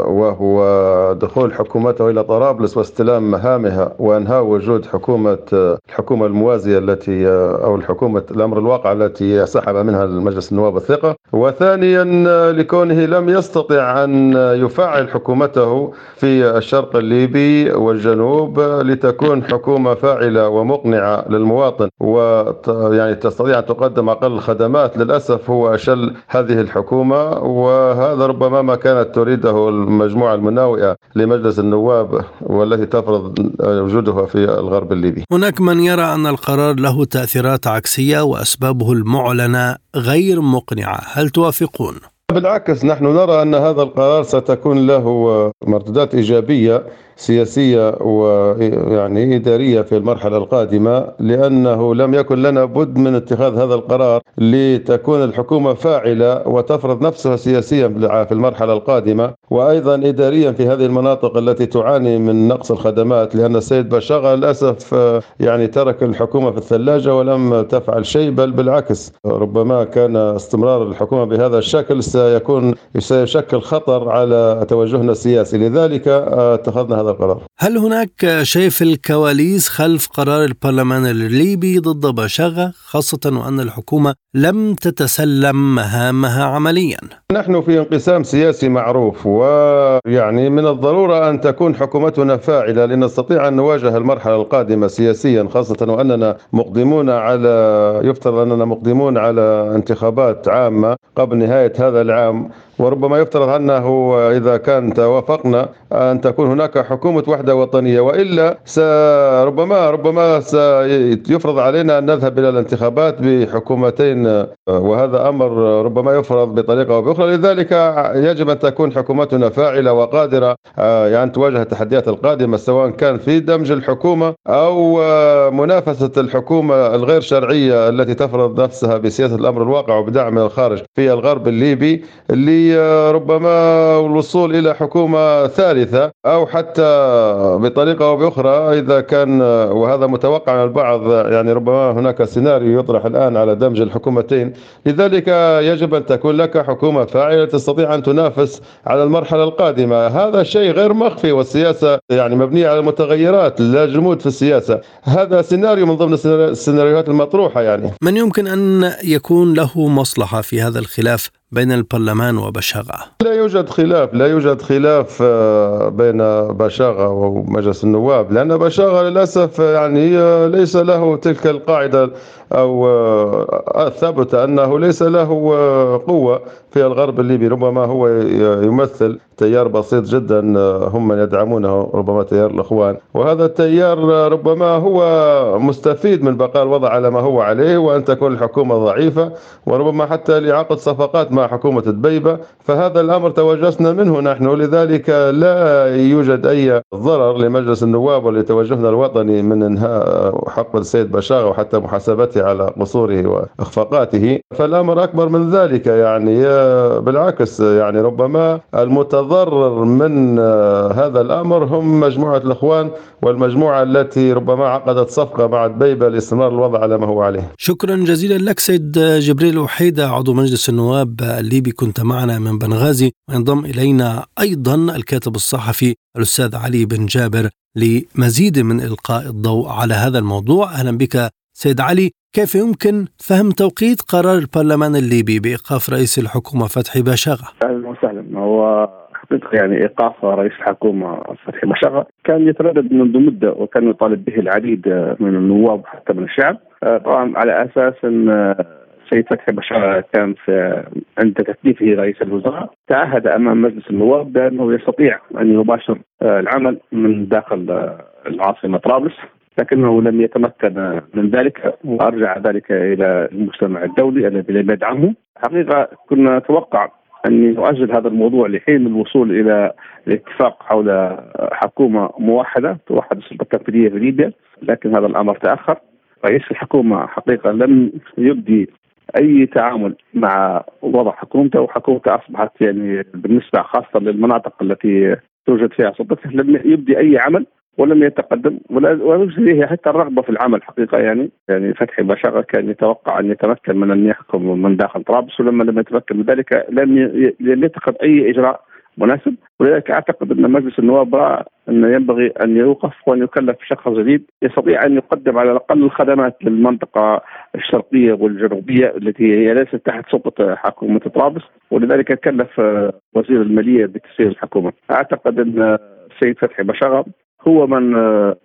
وهو دخول حكومته إلى طرابلس واستلام مهامها وإنهاء وجود حكومة الحكومة الموازية التي أو الحكومة الأمر الواقع التي سحب منها المجلس النواب الثقة. وثانيا لكونه لم يستطع أن يفعل حكومته في الشرق الليبي والجنوب لتكون حكومة فاعلة ومقنعة للمواطن. ويعني تستطيع أن تقدم أقل الخدمات للأسف هو أشل هذه الحكومة. وهذا ربما ما كانت تريده المجموعة المناوئة لمجلس النواب والتي تفرض وجودها في الغرب الليبي. هناك من يرى أن القرار له تأثيرات عكسية وأسبابه المعلنة غير مقنعة هل توافقون؟ بالعكس نحن نرى أن هذا القرار ستكون له مردودات إيجابية سياسية ويعني إدارية في المرحلة القادمة لأنه لم يكن لنا بد من اتخاذ هذا القرار لتكون الحكومة فاعلة وتفرض نفسها سياسيا في المرحلة القادمة. وأيضا إداريا في هذه المناطق التي تعاني من نقص الخدمات لأن السيد بشاغة للأسف يعني ترك الحكومة في الثلاجة ولم تفعل شيء بل بالعكس ربما كان استمرار الحكومة بهذا الشكل سيكون سيشكل خطر على توجهنا السياسي. لذلك اتخذنا هذا القرار. هل هناك شيء في الكواليس خلف قرار البرلمان الليبي ضد باشاغا خاصة وأن الحكومة لم تتسلم مهامها عمليا؟ نحن في انقسام سياسي معروف ويعني من الضرورة أن تكون حكومتنا فاعلة لنستطيع أن نواجه المرحلة القادمة سياسيا خاصة وأننا مقدمون على يفترض أننا مقدمون على انتخابات عامة قبل نهاية هذا العام. وربما يفترض أنه إذا كان توافقنا أن تكون هناك حكومة وحدة وطنية وإلا ربما ربما سيفرض علينا أن نذهب إلى الانتخابات بحكومتين وهذا أمر ربما يفرض بطريقة أو بأخرى. لذلك يجب أن تكون حكومتنا فاعلة وقادرة يعني تواجه التحديات القادمة سواء كان في دمج الحكومة أو منافسة الحكومة الغير شرعية التي تفرض نفسها بسياسة الأمر الواقع وبدعم من الخارج في الغرب الليبي اللي ربما الوصول إلى حكومة ثالثة أو حتى بطريقة أو بأخرى إذا كان وهذا متوقع من البعض يعني ربما هناك سيناريو يطرح الآن على دمج الحكومتين. لذلك يجب أن تكون لك حكومة فاعلة تستطيع أن تنافس على المرحلة القادمة. هذا شيء غير مخفي والسياسة يعني مبنية على المتغيرات لا جمود في السياسة. هذا سيناريو من ضمن السيناريوهات المطروحة يعني. من يمكن أن يكون له مصلحة في هذا الخلاف؟ بين البرلمان وبشاغة لا يوجد خلاف لا يوجد خلاف بين بشاغة ومجلس النواب لأن بشاغة للأسف يعني ليس له تلك القاعدة أو الثابتة أنه ليس له قوة في الغرب الليبي ربما هو يمثل تيار بسيط جدا هم من يدعمونه ربما تيار الإخوان. وهذا التيار ربما هو مستفيد من بقاء الوضع على ما هو عليه وأن تكون الحكومة ضعيفة وربما حتى لعقد صفقات مع حكومة دبيبة فهذا الأمر توجسنا منه نحن. لذلك لا يوجد أي ضرر لمجلس النواب ولتوجهنا الوطني من إنهاء حق السيد بشاغة وحتى محاسبته على قصوره وإخفاقاته. فالأمر أكبر من ذلك يعني. بالعكس يعني ربما المتضرر من هذا الأمر هم مجموعة الإخوان والمجموعة التي ربما عقدت صفقة مع دبيبة لاستمرار الوضع على ما هو عليه. شكرا جزيلا لك سيد جبريل وحيدة عضو مجلس النواب الليبي كنت معنا من بنغازي. وينضم إلينا أيضا الكاتب الصحفي الأستاذ علي بن جابر لمزيد من إلقاء الضوء على هذا الموضوع. أهلا بك سيد علي. كيف يمكن فهم توقيت قرار البرلمان الليبي بإيقاف رئيس الحكومة فتحي باشاغة أهلا وسهلا. هو حقيقة يعني إيقاف رئيس الحكومة فتحي بشاغة كان يتردد منذ مدة وكان يطالب به العديد من النواب وحتى من الشعب. طبعا على أساس إن السيد فتحي بشار كان عند تكليفه رئيس الوزراء تعهد أمام مجلس النواب بأنه يستطيع أن يباشر العمل من داخل العاصمة طرابلس لكنه لم يتمكن من ذلك وأرجع ذلك إلى المجتمع الدولي الذي لم يدعمه. حقيقة كنا نتوقع أن يؤجل هذا الموضوع لحين الوصول إلى الاتفاق حول حكومة موحدة توحد السلطة التنفيذيه في ليبيا لكن هذا الأمر تأخر. رئيس الحكومة حقيقة لم يبدي أي تعامل مع وضع حكومته وحكومته أصبحت يعني بالنسبة خاصة للمناطق التي توجد فيها سلطته لم يبدي أي عمل ولم يتقدم ولا لديه حتى الرغبة في العمل حقيقة يعني يعني فتحي بشاغه كان يتوقع أن يتمكن من أن يحكم من داخل طرابلس ولما لم يتمكن من ذلك لم يتخذ أي إجراء مناسب. ولذلك أعتقد أن مجلس النواب راى انه ينبغي أن يوقف وأن يكلف بشخص جديد يستطيع أن يقدم على الأقل الخدمات للمنطقة الشرقية والجنوبية التي هي ليست تحت سلطة حكومة طرابلس. ولذلك كلف وزير المالية بتسيير الحكومة. أعتقد أن السيد فتحي بشاغه هو من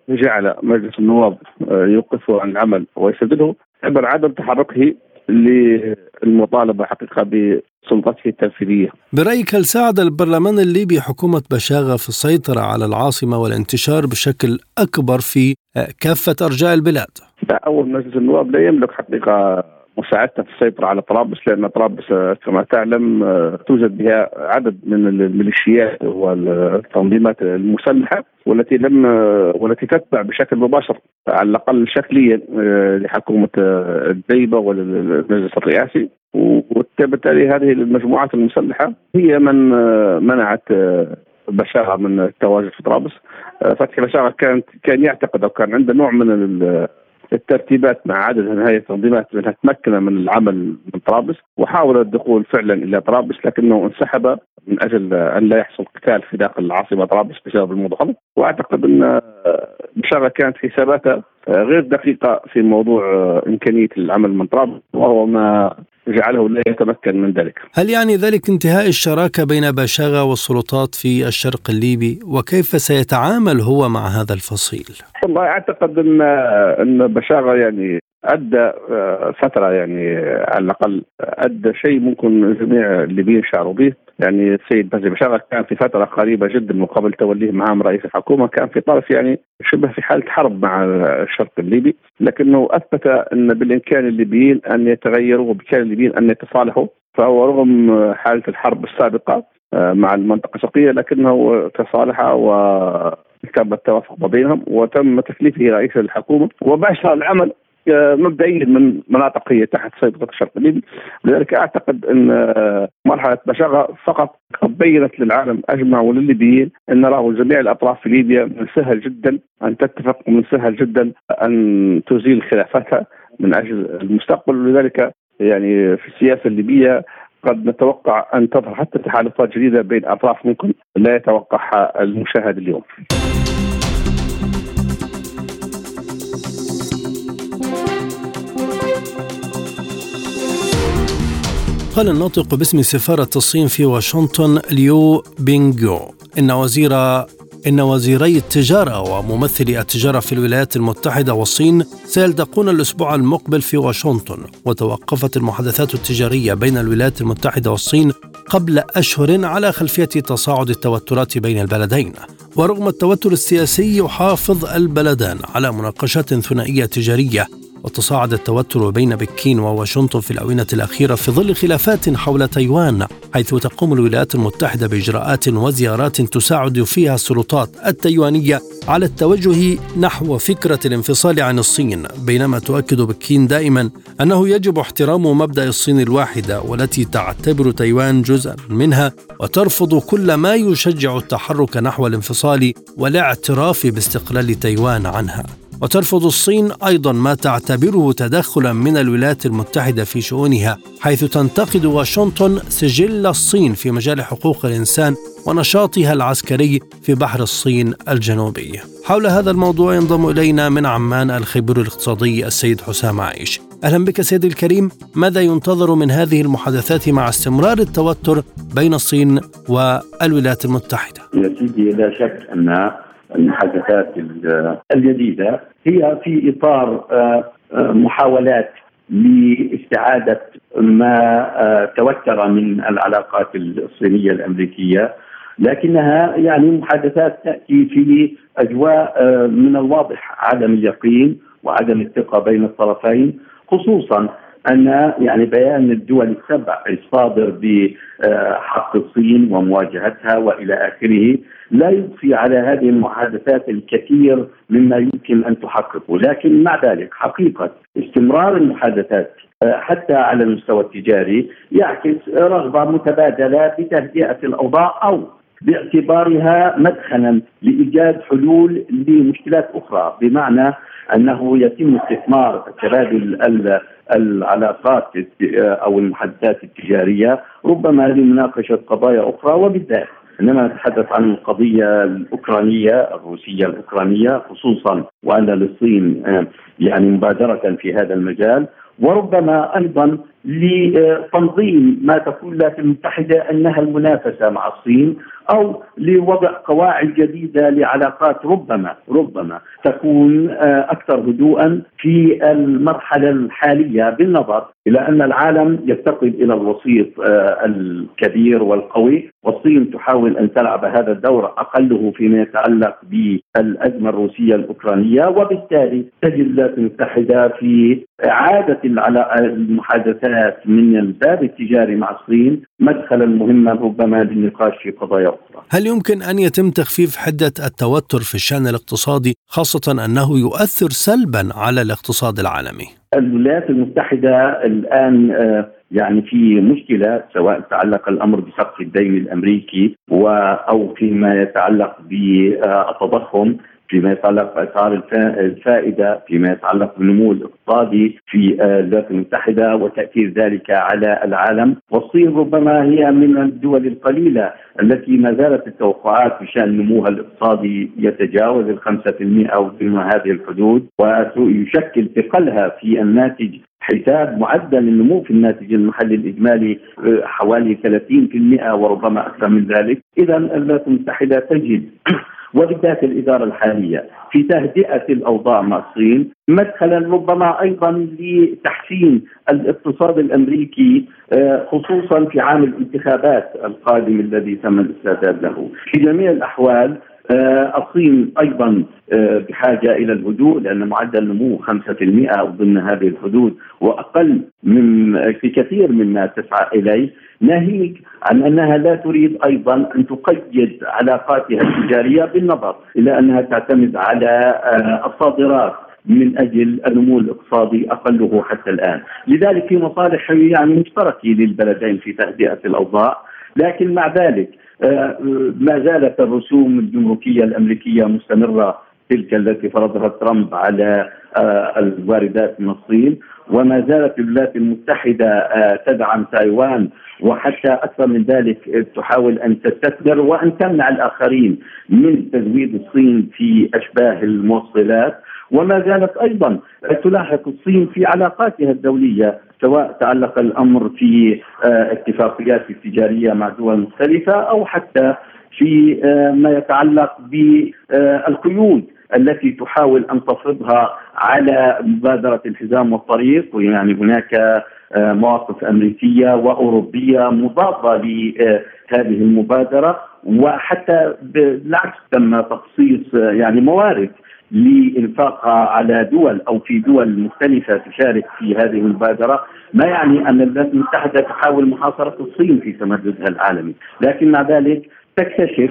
جعل مجلس النواب يوقفه عن العمل ويسدده عبر عدم تحركه للمطالبة حقيقة بسلطته التنفيذية. برأيك هل ساعد البرلمان الليبي حكومة بشاغة في السيطرة على العاصمة والانتشار بشكل أكبر في كافة أرجاء البلاد؟ لا أول مجلس النواب لا يملك حقيقة مساعدته في السيطرة على طرابلس لأن طرابلس كما تعلم توجد بها عدد من الميليشيات والتنظيمات المسلحة والتي لم والتي تتبع بشكل مباشر على الأقل شكليا لحكومة الديبة والمجلس الرئاسي. وبالتالي هذه المجموعات المسلحة هي من منعت بشاغة من التواجد في طرابلس. فتحي بشاغة كان كان يعتقد أو كان عنده نوع من الترتيبات مع عدد من هذه التنظيمات منها تمكن من العمل من طرابلس وحاول الدخول فعلا إلى طرابلس لكنه انسحب من أجل أن لا يحصل قتال في داخل العاصمة طرابلس بسبب هذا وأعتقد أن بشارة كانت حساباتها غير دقيقة في موضوع إمكانية العمل من طرابلس وهو ما جعله لا يتمكن من ذلك. هل يعني ذلك انتهاء الشراكة بين باشاغا والسلطات في الشرق الليبي؟ وكيف سيتعامل هو مع هذا الفصيل؟ والله أعتقد أن أن باشاغا يعني أدى فترة يعني على الأقل أدى شيء ممكن جميع الليبيين شعروا به. يعني السيد بازي بشاغة كان في فترة قريبة جدا من قبل توليه مهام رئيس الحكومة كان في طرف يعني شبه في حالة حرب مع الشرق الليبي لكنه أثبت أن بالإمكان الليبيين أن يتغيروا وبامكان الليبيين أن يتصالحوا. فهو رغم حالة الحرب السابقة مع المنطقة الشرقية لكنه تصالح و تم التوافق ما بينهم وتم تكليفه رئيس الحكومة وباشر العمل مبدئيا من مناطق هي تحت سيطره الشرق الليبي لذلك أعتقد إن مرحلة بشاغه فقط قد بينت للعالم أجمع وللليبيين إن راه جميع الأطراف في ليبيا من السهل جدا أن تتفق ومن السهل جدا أن تزيل خلافاتها من أجل المستقبل ولذلك يعني في السياسة الليبية قد نتوقع أن تظهر حتى تحالفات جديدة بين أطراف ممكن لا يتوقعها المشاهد اليوم. قال الناطق باسم سفارة الصين في واشنطن ليو بينغيو إن وزير إن وزيري التجارة وممثلي التجارة في الولايات المتحدة والصين سيلتقون الأسبوع المقبل في واشنطن وتوقفت المحادثات التجارية بين الولايات المتحدة والصين قبل أشهر على خلفية تصاعد التوترات بين البلدين. ورغم التوتر السياسي يحافظ البلدان على مناقشات ثنائية تجارية وتصاعد التوتر بين بكين وواشنطن في الآونة الأخيرة في ظل خلافات حول تايوان حيث تقوم الولايات المتحدة بإجراءات وزيارات تساعد فيها السلطات التايوانية على التوجه نحو فكرة الانفصال عن الصين بينما تؤكد بكين دائما أنه يجب احترام مبدأ الصين الواحدة والتي تعتبر تايوان جزءا منها وترفض كل ما يشجع التحرك نحو الانفصال والاعتراف باستقلال تايوان عنها. وترفض الصين أيضا ما تعتبره تدخلا من الولايات المتحدة في شؤونها حيث تنتقد واشنطن سجل الصين في مجال حقوق الإنسان ونشاطها العسكري في بحر الصين الجنوبي. حول هذا الموضوع ينضم إلينا من عمان الخبير الاقتصادي السيد حسام عايش. أهلا بك سيدي الكريم، ماذا ينتظر من هذه المحادثات مع استمرار التوتر بين الصين والولايات المتحدة؟ يا سيدي لا شك أن المحادثات الجديدة هي في إطار آه، آه، محاولات لاستعادة ما آه، توتر من العلاقات الصينية الأمريكية لكنها يعني محادثات تأتي في أجواء من الواضح عدم اليقين وعدم الثقة بين الطرفين خصوصا أن يعني بيان الدول السبع الصادر بحق الصين ومواجهتها وإلى آخره. لا يضفي على هذه المحادثات الكثير مما يمكن أن تحققه، لكن مع ذلك حقيقة استمرار المحادثات حتى على المستوى التجاري يعكس رغبة متبادلة بتهدئة الأوضاع أو باعتبارها مدخلا لإيجاد حلول لمشكلات أخرى. بمعنى أنه يتم استثمار تبادل العلاقات أو المحادثات التجارية ربما لمناقشه قضايا أخرى. وبالذات انما نتحدث عن القضية الأوكرانية الروسية الأوكرانية خصوصا وأن للصين آه، يعني مبادرة في هذا المجال. وربما أيضا لتنظيم ما تقول الولايات المتحده أنها المنافسة مع الصين أو لوضع قواعد جديدة لعلاقات ربما ربما تكون آه، أكثر هدوءا في المرحلة الحالية. بالنظر إلى أن العالم يفتقد إلى الوسيط آه، الكبير والقوي والصين تحاول أن تلعب هذا الدور أقله فيما يتعلق بالأزمة الروسية الأوكرانية وبالتالي تجد الولايات المتحده في اعاده المحادثات من الباب التجاري مع الصين مدخلا مهما ربما للنقاش في قضايا أخرى. هل يمكن أن يتم تخفيف حدة التوتر في الشأن الاقتصادي خاصة أنه يؤثر سلبا على الاقتصاد العالمي؟ الولايات المتحدة الآن آه، يعني في مشكلة سواء تعلق الأمر بسقف الدين الأمريكي أو فيما يتعلق بالتضخم فيما يتعلق بأسعار الفائدة، فيما يتعلق بالنمو الاقتصادي في آه، الولايات المتحدة وتأثير ذلك على العالم، والصين ربما هي من الدول القليلة التي ما زالت التوقعات بشان نموها الاقتصادي يتجاوز ال 5% أو في هذه الحدود ويشكل ثقلها في الناتج حساب معدل النمو في الناتج المحلي الإجمالي آه، حوالي 30% وربما أكثر من ذلك، إذا الولايات المتحده تجد. وبالذات الإدارة الحالية في تهدئة الأوضاع مع الصين مدخلا ربما أيضا لتحسين الاقتصاد الأمريكي آه، خصوصا في عام الانتخابات القادم الذي تم الاستعداد له. في جميع الأحوال آه، الصين أيضا آه، بحاجة إلى الهدوء لأن معدل النمو 5% ضمن هذه الحدود وأقل من في كثير مما تسعى إليه. ناهيك عن أنها لا تريد أيضا أن تقيد علاقاتها التجارية بالنظر إلى أنها تعتمد على آه، الصادرات. من أجل النمو الاقتصادي أقله حتى الآن، لذلك في مصالح يعني مشتركه للبلدين في تهدئة الأوضاع، لكن مع ذلك آه، ما زالت الرسوم الجمركية الأمريكية مستمرة تلك التي فرضها ترامب على آه، الواردات من الصين. وما زالت الولايات المتحدة آه، تدعم تايوان. وحتى أكثر من ذلك تحاول أن تستثمر وأن تمنع الآخرين من تزويد الصين في أشباه الموصلات. وما زالت أيضا تلاحق الصين في علاقاتها الدولية سواء تعلق الأمر في آه، اتفاقيات تجارية مع دول مختلفة أو حتى في آه، ما يتعلق بالقيود التي تحاول أن تفرضها على مبادرة الحزام والطريق. ويعني هناك آه، مواقف أمريكية وأوروبية مضادة لهذه المبادرة. وحتى بالعكس تم تخصيص يعني موارد لانفاقها على دول أو في دول مختلفة تشارك في هذه المبادرة ما يعني أن الولايات المتحده تحاول محاصرة الصين في تمددها العالمي، لكن مع ذلك تكتشف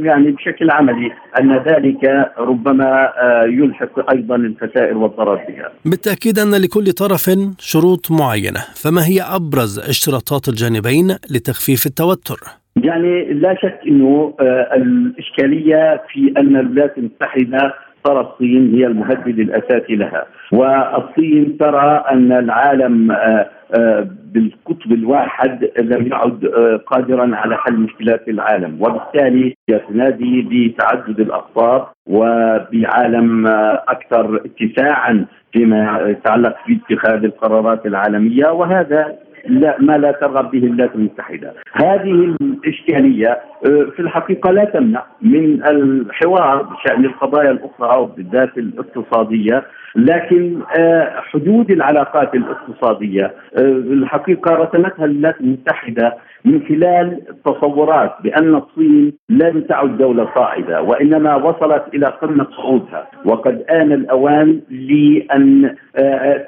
يعني بشكل عملي أن ذلك ربما آه، يلحق أيضا الخسائر والضرر بها. بالتأكيد أن لكل طرف شروط معينة، فما هي أبرز اشتراطات الجانبين لتخفيف التوتر؟ يعني لا شك إنه آه، الإشكالية في أن الولايات المتحدة ترى الصين هي المهدد الأساسي لها. والصين ترى أن العالم آه، آه، بالقطب الواحد لم يعد قادرا على حل مشكلات العالم. وبالتالي تنادي بتعدد الاقطاب وبعالم أكثر اتساعا فيما يتعلق باتخاذ القرارات العالمية. وهذا لا ما لا ترغب به الولايات المتحدة. هذه الاشكالية آه، في الحقيقة لا تمنع من الحوار بشأن القضايا الأخرى وبالذات الاقتصادية لكن آه، حدود العلاقات الاقتصادية آه، الحقيقة رسمتها الولايات المتحدة من خلال تصورات بأن الصين لن تعد دولة صاعدة وإنما وصلت إلى قمة صعودها وقد آن الأوان لأن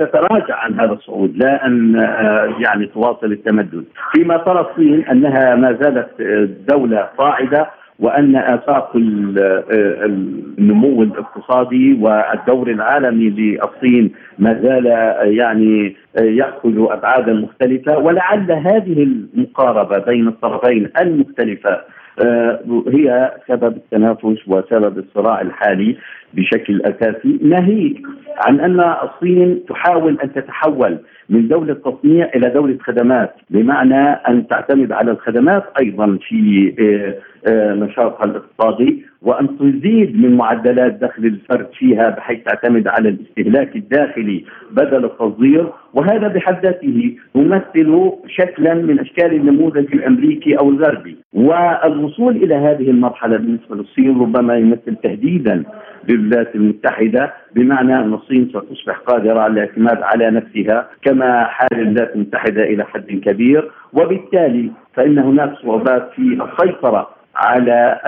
تتراجع عن هذا الصعود لا أن يعني تواصل التمدد. فيما ترى الصين أنها ما زالت دولة صاعده وأن آفاق النمو الاقتصادي والدور العالمي للصين ما زال يعني يأخذ أبعادا مختلفة ولعل هذه المقاربة بين الطرفين المختلفة آه، هي سبب التنافس وسبب الصراع الحالي بشكل أساسي. ناهيك عن أن الصين تحاول أن تتحول من دولة تصنيع إلى دولة خدمات بمعنى أن تعتمد على الخدمات أيضا في آه، نشاطها الاقتصادي وأن تزيد من معدلات دخل الفرد فيها بحيث تعتمد على الاستهلاك الداخلي بدل التصدير. وهذا بحد ذاته يمثل شكلا من أشكال النموذج الأمريكي أو الغربي. والوصول إلى هذه المرحلة بالنسبة للصين ربما يمثل تهديدا للولايات المتحدة بمعنى أن الصين ستصبح قادرة على الاعتماد على نفسها كما حال الولايات المتحدة إلى حد كبير. وبالتالي فإن هناك صعوبات في السيطرة على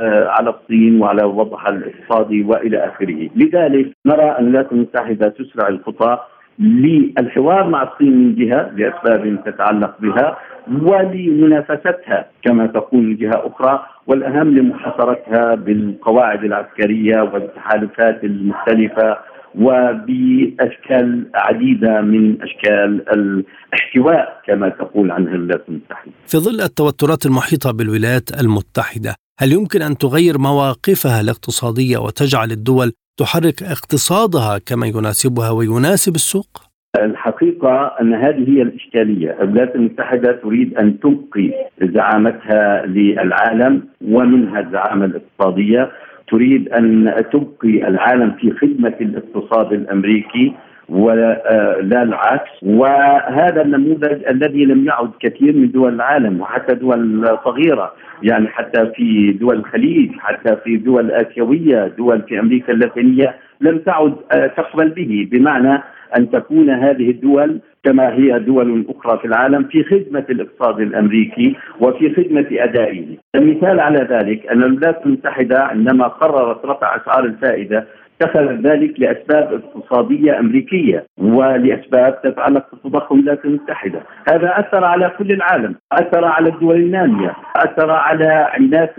آه، على الصين وعلى وضعها الاقتصادي وإلى آخره، لذلك نرى أن الولايات المتحده تسرع الخطى للحوار مع الصين من جهة لأسباب تتعلق بها ولمنافستها كما تقول من جهة أخرى والأهم لمحاصرتها بالقواعد العسكرية والتحالفات المختلفة وبأشكال عديدة من أشكال الاحتواء كما تقول عنها الولايات المتحدة. في ظل التوترات المحيطة بالولايات المتحدة، هل يمكن أن تغير مواقفها الاقتصادية وتجعل الدول تحرك اقتصادها كما يناسبها ويناسب السوق؟ الحقيقة أن هذه هي الإشكالية الولايات المتحدة تريد أن تبقي زعامتها للعالم ومنها الزعامة الاقتصادية تريد أن تبقي العالم في خدمة الاقتصاد الأمريكي ولا العكس. وهذا النموذج الذي لم يعد كثير من دول العالم وحتى دول صغيرة يعني حتى في دول الخليج حتى في دول آسيوية دول في أمريكا اللاتينية لم تعد تقبل به. بمعنى أن تكون هذه الدول كما هي دول أخرى في العالم في خدمة الاقتصاد الأمريكي وفي خدمة أدائه. المثال على ذلك ان الولايات المتحده عندما قررت رفع أسعار الفائدة اتخذ ذلك لأسباب اقتصادية أمريكية ولأسباب تتعلق بالتضخم الولايات المتحدة، هذا أثر على كل العالم، أثر على الدول النامية، أثر على عناف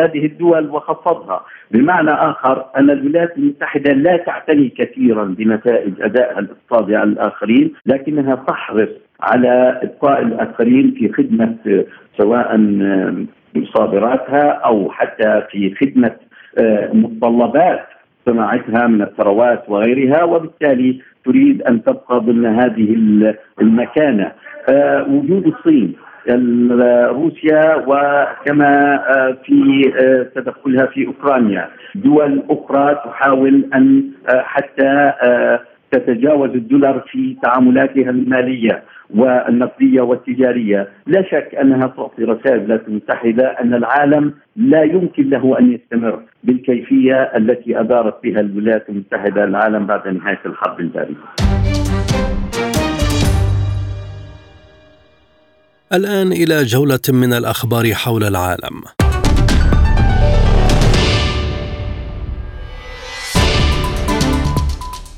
هذه الدول وخفضها، بمعنى آخر أن الولايات المتحدة لا تعتني كثيرا بنتائج أدائها الاقتصادي على الآخرين، لكنها تحرص على إبقاء الآخرين في خدمة سواء صادراتها أو حتى في خدمة آه، متطلبات صناعتها من الثروات وغيرها وبالتالي تريد أن تبقى ضمن هذه المكانة. آه، وجود الصين روسيا وكما آه، في آه، تدخلها في أوكرانيا. دول أخرى تحاول أن حتى تتجاوز الدولار في تعاملاتها المالية والنقدية والتجارية، لا شك أنها تعطي رسائل الولايات المتحده أن العالم لا يمكن له أن يستمر بالكيفية التي أدارت بها الولايات المتحدة العالم بعد نهاية الحرب البارده. الآن إلى جولة من الأخبار حول العالم.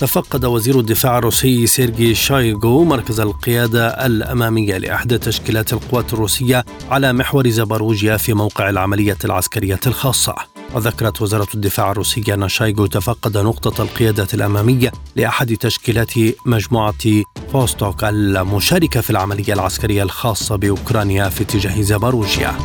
تفقد وزير الدفاع الروسي سيرجي شايغو مركز القيادة الأمامية لإحدى تشكيلات القوات الروسية على محور زاباروجيا في موقع العملية العسكرية الخاصة. وذكرت وزارة الدفاع الروسية أن شايغو تفقد نقطة القيادة الأمامية لأحد تشكيلات مجموعة فوستوك المشاركة في العملية العسكرية الخاصة بأوكرانيا في اتجاه زاباروجيا.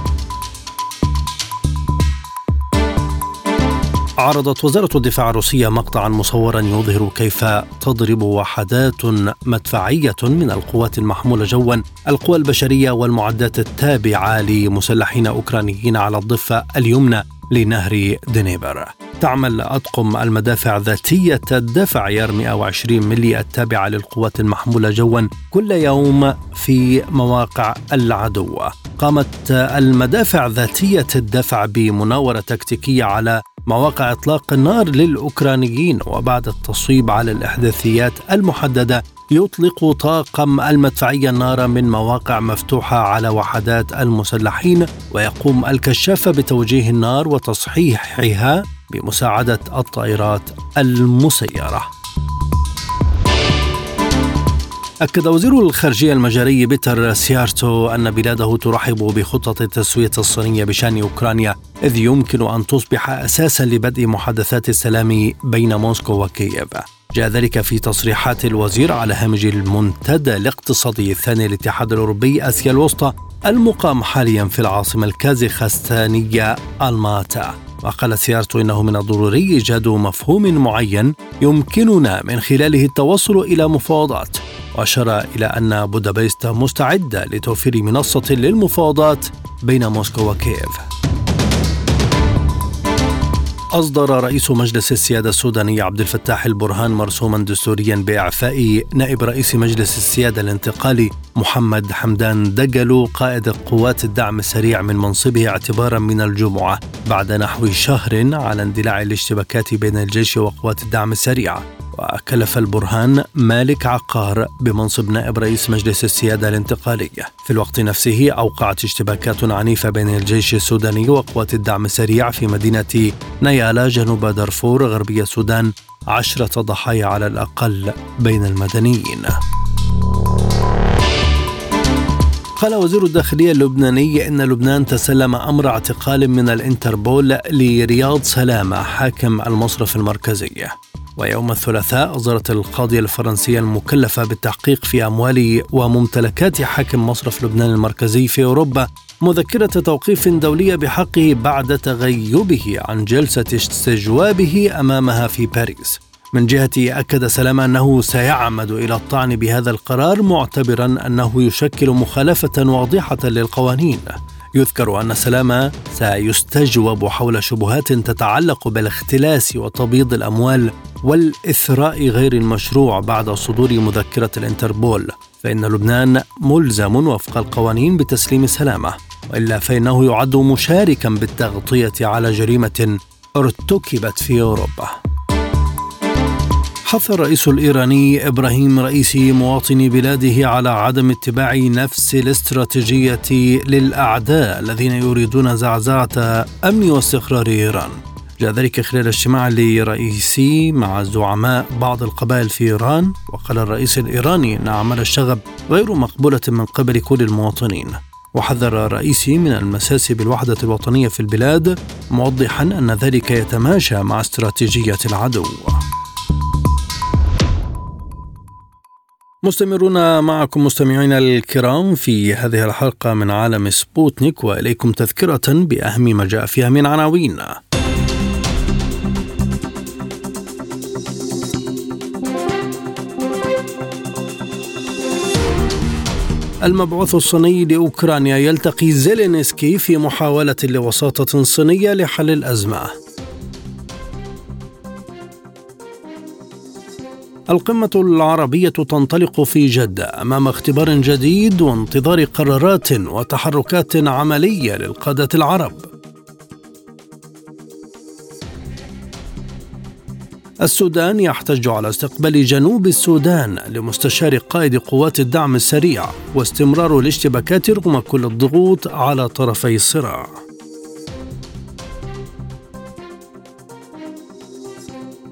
عرضت وزارة الدفاع الروسية مقطعا مصورا يظهر كيف تضرب وحدات مدفعية من القوات المحمولة جوا. القوى البشرية والمعدات التابعة لمسلحين أوكرانيين على الضفة اليمنى لنهر دنيبر. تعمل أطقم المدافع ذاتية الدفع يار 120 ملي التابعة للقوات المحمولة جوا كل يوم في مواقع العدو. قامت المدافع ذاتية الدفع بمناورة تكتيكية على مواقع إطلاق النار للأوكرانيين وبعد التصويب على الإحداثيات المحددة يطلق طاقم المدفعية النار من مواقع مفتوحة على وحدات المسلحين ويقوم الكشاف بتوجيه النار وتصحيحها بمساعدة الطائرات المسيرة. أكد وزير الخارجية المجري بيتر سيارتو أن بلاده ترحب بخطة التسوية الصينية بشأن أوكرانيا إذ يمكن أن تصبح أساسا لبدء محادثات السلام بين موسكو وكييف. جاء ذلك في تصريحات الوزير على هامش المنتدى الاقتصادي الثاني للاتحاد الأوروبي آسيا الوسطى المقام حاليا في العاصمة الكازاخستانية ألماتا. وقال سيارته إنه من الضروري إيجاد مفهوم معين يمكننا من خلاله التوصل إلى مفاوضات. وأشار إلى أن بودابست مستعدة لتوفير منصة للمفاوضات بين موسكو وكييف. أصدر رئيس مجلس السيادة السوداني عبد الفتاح البرهان مرسوما دستوريا بإعفاء نائب رئيس مجلس السيادة الانتقالي محمد حمدان دجلو قائد قوات الدعم السريع من منصبه اعتبارا من الجمعة بعد نحو شهر على اندلاع الاشتباكات بين الجيش وقوات الدعم السريع. وكلف البرهان مالك عقار بمنصب نائب رئيس مجلس السيادة الانتقالية. في الوقت نفسه أوقعت اشتباكات عنيفة بين الجيش السوداني وقوات الدعم السريع في مدينة نيالا جنوب دارفور غربي السودان عشرة ضحايا على الأقل بين المدنيين. قال وزير الداخلية اللبناني إن لبنان تسلم أمر اعتقال من الإنتربول لرياض سلامة حاكم المصرف المركزي ويوم الثلاثاء أصدرت القاضية الفرنسية المكلفة بالتحقيق في أموال وممتلكات حاكم مصرف لبنان المركزي في أوروبا مذكرة توقيف دولية بحقه بعد تغيبه عن جلسة استجوابه أمامها في باريس. من جهته أكد سلام أنه سيعمد إلى الطعن بهذا القرار معتبرا أنه يشكل مخالفة واضحة للقوانين. يذكر أن سلامة سيستجوب حول شبهات تتعلق بالاختلاس وتبييض الأموال والإثراء غير المشروع بعد صدور مذكرة الإنتربول. فإن لبنان ملزم وفق القوانين بتسليم سلامة وإلا فإنه يعد مشاركا بالتغطية على جريمة ارتكبت في أوروبا. حث الرئيس الإيراني إبراهيم رئيسي مواطني بلاده على عدم اتباع نفس الاستراتيجية للأعداء الذين يريدون زعزعة أمن واستقرار إيران. جاء ذلك خلال اجتماع لرئيسي مع زعماء بعض القبائل في إيران وقال الرئيس الإيراني أن أعمال الشغب غير مقبولة من قبل كل المواطنين. وحذر الرئيسي من المساس بالوحدة الوطنية في البلاد موضحا أن ذلك يتماشى مع استراتيجية العدو. مستمرون معكم مستمعينا الكرام في هذه الحلقة من عالم سبوتنيك وإليكم تذكرة بأهم ما جاء فيها من عناوين. المبعوث الصيني لأوكرانيا يلتقي زيلينسكي في محاولة لوساطة صينية لحل الأزمة. القمة العربية تنطلق في جدة أمام اختبار جديد وانتظار قرارات وتحركات عملية للقادة العرب. السودان يحتج على استقبال جنوب السودان لمستشار قائد قوات الدعم السريع واستمرار الاشتباكات رغم كل الضغوط على طرفي الصراع.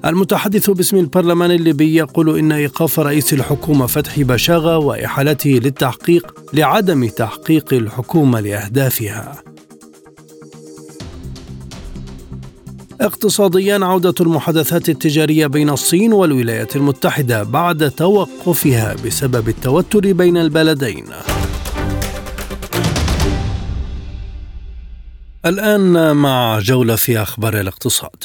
المتحدث باسم البرلمان الليبي يقول إن إيقاف رئيس الحكومة فتحي بشاغة وإحالته للتحقيق لعدم تحقيق الحكومة لأهدافها. اقتصاديا عودة المحادثات التجارية بين الصين والولايات المتحدة بعد توقفها بسبب التوتر بين البلدين. الآن مع جولة في أخبار الاقتصاد.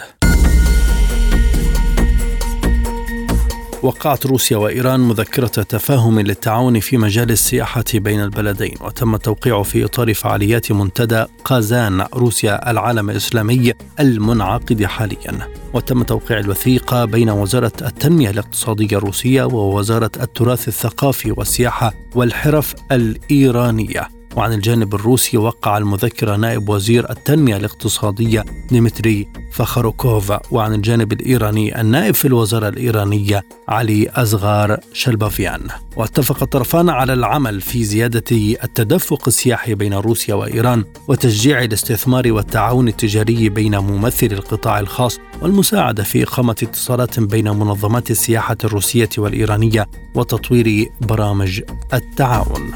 وقعت روسيا وإيران مذكرة تفاهم للتعاون في مجال السياحة بين البلدين وتم التوقيع في إطار فعاليات منتدى قازان روسيا العالم الإسلامي المنعقد حاليا. وتم توقيع الوثيقة بين وزارة التنمية الاقتصادية الروسية ووزارة التراث الثقافي والسياحة والحرف الإيرانية. وعن الجانب الروسي وقع المذكرة نائب وزير التنمية الاقتصادية ديمتري فخروكوف وعن الجانب الإيراني النائب في الوزارة الإيرانية علي أزغار شلبافيان واتفق الطرفان على العمل في زيادة التدفق السياحي بين روسيا وإيران وتشجيع الاستثمار والتعاون التجاري بين ممثلي القطاع الخاص والمساعدة في إقامة اتصالات بين منظمات السياحة الروسية والإيرانية وتطوير برامج التعاون.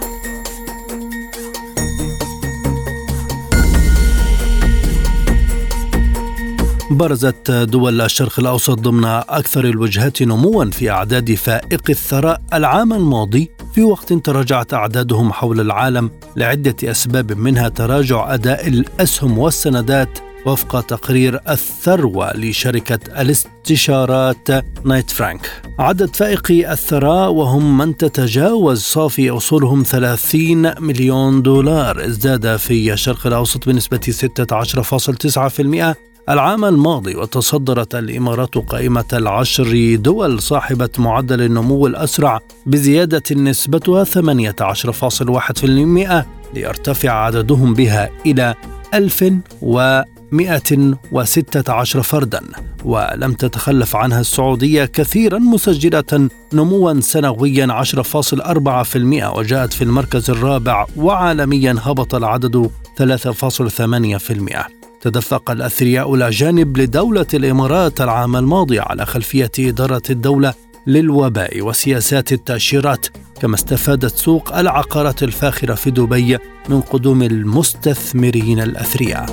برزت دول الشرق الأوسط ضمن أكثر الوجهات نموا في أعداد فائق الثراء العام الماضي في وقت تراجعت أعدادهم حول العالم لعدة أسباب منها تراجع أداء الأسهم والسندات وفق تقرير الثروة لشركة الاستشارات نايت فرانك عدد فائقي الثراء وهم من تتجاوز صافي أصولهم 30 مليون دولار ازداد في الشرق الأوسط بنسبة 16.9% العام الماضي وتصدرت الإمارات قائمة العشر دول صاحبة معدل النمو الأسرع بزيادة نسبتها 18.1% ليرتفع عددهم بها إلى 1116 فردا. ولم تتخلف عنها السعودية كثيرا مسجلة نموا سنويا 10.4% وجاءت في المركز الرابع وعالميا هبط العدد 3.8% تدفق الأثرياء الأجانب لدولة الإمارات العام الماضي على خلفية إدارة الدولة للوباء وسياسات التأشيرات كما استفادت سوق العقارات الفاخرة في دبي من قدوم المستثمرين الأثرياء.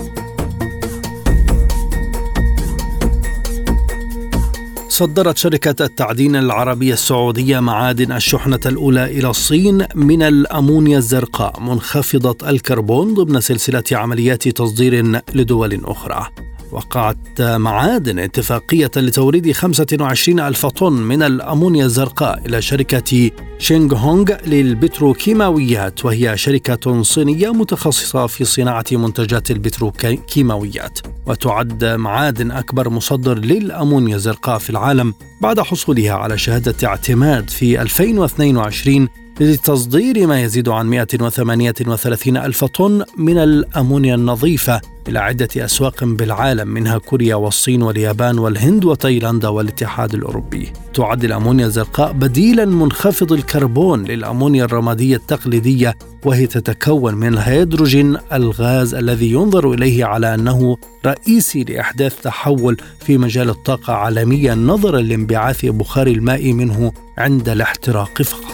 صدرت شركة التعدين العربية السعودية معادن الشحنة الأولى إلى الصين من الأمونيا الزرقاء منخفضة الكربون ضمن سلسلة عمليات تصدير لدول أخرى. وقعت معادن اتفاقية لتوريد 25 ألف طن من الأمونيا الزرقاء إلى شركة شينغ هونغ للبتروكيماويات وهي شركة صينية متخصصة في صناعة منتجات البتروكيماويات. وتعد معادن أكبر مصدر للأمونيا الزرقاء في العالم بعد حصولها على شهادة اعتماد في 2022 لتصدير ما يزيد عن 138 ألف طن من الأمونيا النظيفة إلى عدة أسواق بالعالم منها كوريا والصين واليابان والهند وتايلاندا والاتحاد الأوروبي. تعد الأمونيا الزرقاء بديلا منخفض الكربون للأمونيا الرمادية التقليدية وهي تتكون من الهيدروجين الغاز الذي ينظر إليه على أنه رئيسي لإحداث تحول في مجال الطاقة عالميا نظرا لانبعاث بخار الماء منه عند الاحتراق فقط.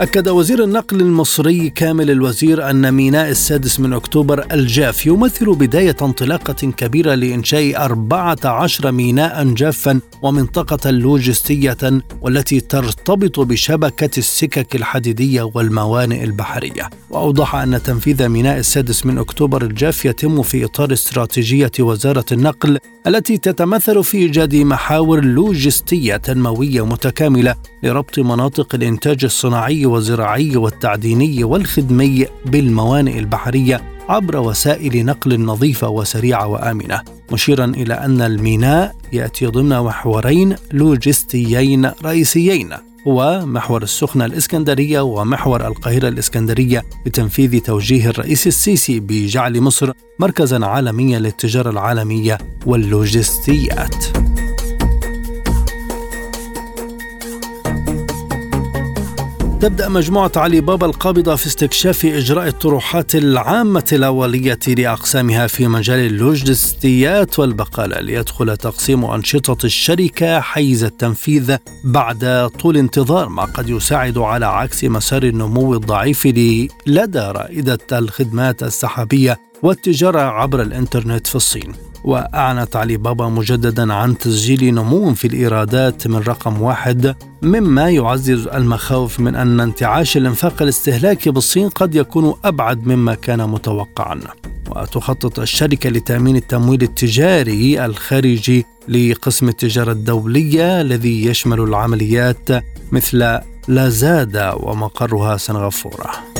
أكد وزير النقل المصري كامل الوزير أن ميناء السادس من أكتوبر الجاف يمثل بداية انطلاقة كبيرة لإنشاء 14 ميناء جافا ومنطقة لوجستية والتي ترتبط بشبكة السكك الحديدية والموانئ البحرية. وأوضح أن تنفيذ ميناء السادس من أكتوبر الجاف يتم في إطار استراتيجية وزارة النقل التي تتمثل في إيجاد محاور لوجستية تنموية متكاملة لربط مناطق الإنتاج الصناعي والزراعي والتعديني والخدمي بالموانئ البحرية عبر وسائل نقل نظيفة وسريعة وآمنة مشيرا إلى أن الميناء يأتي ضمن محورين لوجستيين رئيسيين هو محور السخنة الإسكندرية ومحور القاهرة الإسكندرية بتنفيذ توجيه الرئيس السيسي بجعل مصر مركزا عالميا للتجارة العالمية واللوجستيات. تبدأ مجموعة علي بابا القابضة في استكشاف إجراء الطروحات العامة الأولية لأقسامها في مجال اللوجستيات والبقالة ليدخل تقسيم أنشطة الشركة حيز التنفيذ بعد طول انتظار ما قد يساعد على عكس مسار النمو الضعيف لدى رائدة الخدمات السحابية والتجارة عبر الإنترنت في الصين. وأعلنت علي بابا مجددا عن تسجيل نمو في الإيرادات من رقم واحد مما يعزز المخاوف من أن انتعاش الإنفاق الاستهلاكي بالصين قد يكون أبعد مما كان متوقعا وتخطط الشركة لتأمين التمويل التجاري الخارجي لقسم التجارة الدولية الذي يشمل العمليات مثل لازادا ومقرها سنغافورة.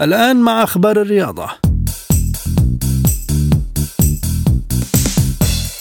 الآن مع أخبار الرياضة.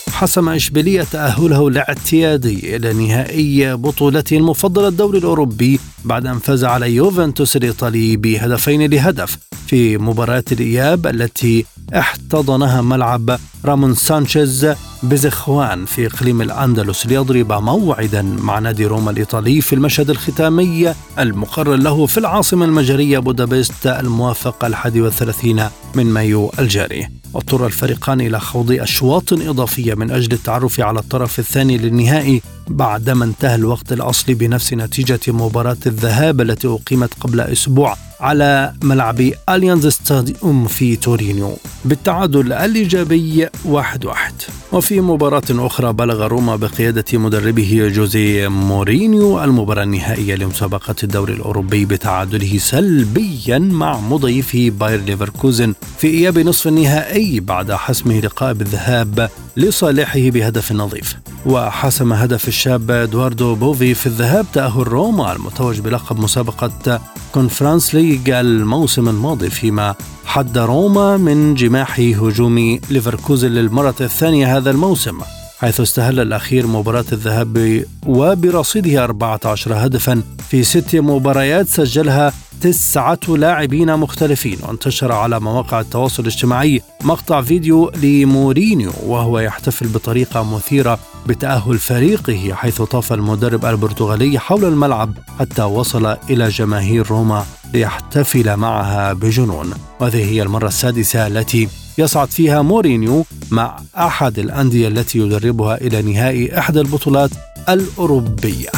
حسم إشبيلية تأهله الاعتيادي إلى نهائي بطولته المفضلة الدوري الأوروبي بعد أن فاز على يوفنتوس الإيطالي بهدفين لهدف في مباراة الإياب التي احتضنها ملعب رامون سانشيز بيزخوان في إقليم الأندلس ليضرب موعدا مع نادي روما الإيطالي في المشهد الختامي المقرر له في العاصمة المجرية بودابست الموافق الحادي والثلاثين من مايو الجاري. واضطر الفريقان إلى خوض أشواط إضافية من أجل التعرف على الطرف الثاني للنهائي بعدما انتهى الوقت الأصلي بنفس نتيجة مباراة الذهاب التي أقيمت قبل أسبوع. على ملعب أليانز ستاديوم في تورينو. بالتعادل الإيجابي واحد واحد. وفي مباراة أخرى بلغ روما بقيادة مدربه جوزي مورينيو المباراة النهائية لمسابقة الدوري الأوروبي بتعادله سلبيا مع مضيفه باير ليفركوزن في إياب نصف النهائي بعد حسمه لقاء بالذهاب لصالحه بهدف نظيف. وحسم هدف الشاب إدواردو بوفي في الذهاب تأهل روما المتوج بلقب مسابقة Conference League الموسم الماضي فيما حد روما من جماح هجوم ليفركوزن للمرة الثانية هذا الموسم حيث استهل الأخير مباراة الذهاب وبرصيده 14 هدفا في ست مباريات سجلها تسعة لاعبين مختلفين وانتشر على مواقع التواصل الاجتماعي مقطع فيديو لمورينيو وهو يحتفل بطريقة مثيرة بتأهل فريقه حيث طاف المدرب البرتغالي حول الملعب حتى وصل إلى جماهير روما. ليحتفل معها بجنون. وهذه هي المرة السادسة التي يصعد فيها مورينيو مع أحد الأندية التي يدربها إلى نهائي إحدى البطولات الأوروبية.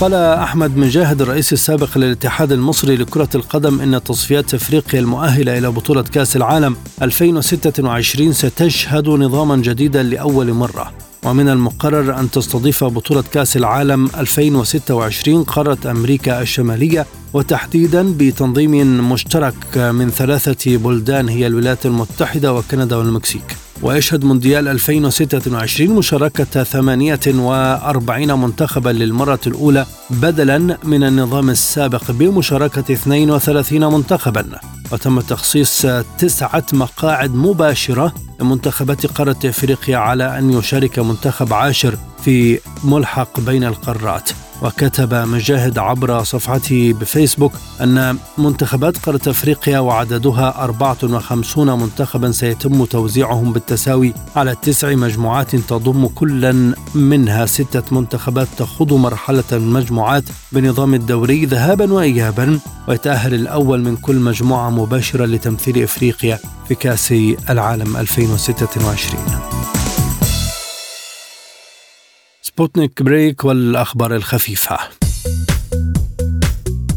قال أحمد مجاهد الرئيس السابق للاتحاد المصري لكرة القدم إن تصفيات أفريقيا المؤهلة إلى بطولة كأس العالم 2026 ستشهد نظاما جديدا لأول مرة. ومن المقرر أن تستضيف بطولة كأس العالم 2026 قارة أمريكا الشمالية وتحديدا بتنظيم مشترك من ثلاثة بلدان هي الولايات المتحدة وكندا والمكسيك. ويشهد مونديال 2026 مشاركة 48 منتخبا للمرة الأولى بدلا من النظام السابق بمشاركة 32 منتخبا. وتم تخصيص تسعة مقاعد مباشرة لمنتخبات قارة إفريقيا على أن يشارك منتخب عاشر في ملحق بين القارات. وكتب مجاهد عبر صفحته بفيسبوك أن منتخبات قارة أفريقيا وعددها 54 منتخبا سيتم توزيعهم بالتساوي على تسع مجموعات تضم كلا منها ستة منتخبات تخوض مرحلة المجموعات بنظام الدوري ذهابا وإيابا ويتأهل الأول من كل مجموعة مباشرة لتمثيل إفريقيا في كأس العالم 2026 سبوتنيك break والأخبار الخفيفة.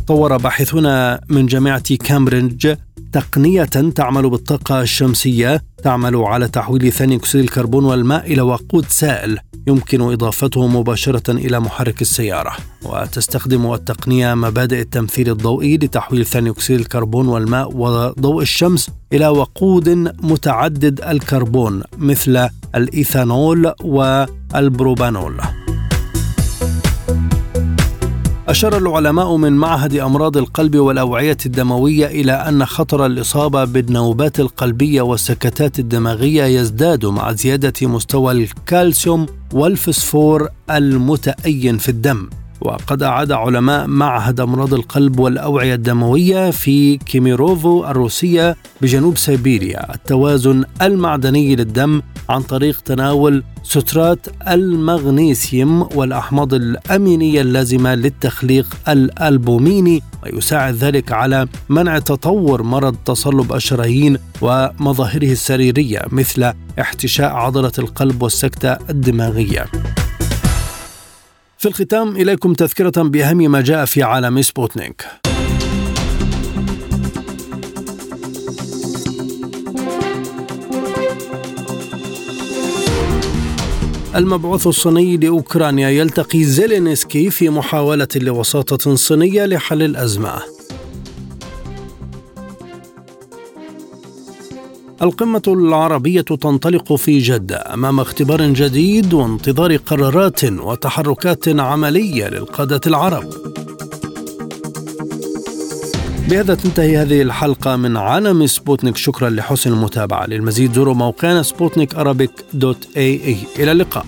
طور باحثون من جامعة كامبريدج تقنية تعمل بالطاقة الشمسية تعمل على تحويل ثاني أكسيد الكربون والماء إلى وقود سائل يمكن إضافته مباشرة إلى محرك السيارة. وتستخدم التقنية مبادئ التمثيل الضوئي لتحويل ثاني أكسيد الكربون والماء وضوء الشمس إلى وقود متعدد الكربون مثل الإيثانول والبروبانول. أشار العلماء من معهد أمراض القلب والأوعية الدموية إلى أن خطر الإصابة بالنوبات القلبية والسكتات الدماغية يزداد مع زيادة مستوى الكالسيوم والفسفور المتأين في الدم. وقد أعاد علماء معهد أمراض القلب والأوعية الدموية في كيميروفو الروسية بجنوب سيبيريا. التوازن المعدني للدم عن طريق تناول سترات المغنيسيوم والأحماض الأمينية اللازمة للتخليق الألبوميني ويساعد ذلك على منع تطور مرض تصلب الشرايين ومظاهره السريرية مثل احتشاء عضلة القلب والسكتة الدماغية. في الختام إليكم تذكرة بأهم ما جاء في عالم سبوتنيك. المبعوث الصيني لأوكرانيا يلتقي زيلينسكي في محاولة لوساطة صينية لحل الأزمة. القمة العربية تنطلق في جدة أمام اختبار جديد وانتظار قرارات وتحركات عملية للقادة العرب. بهذا تنتهي هذه الحلقة من عالم سبوتنيك. شكرا لحسن المتابعة. للمزيد زوروا موقعنا سبوتنيك إلى اللقاء.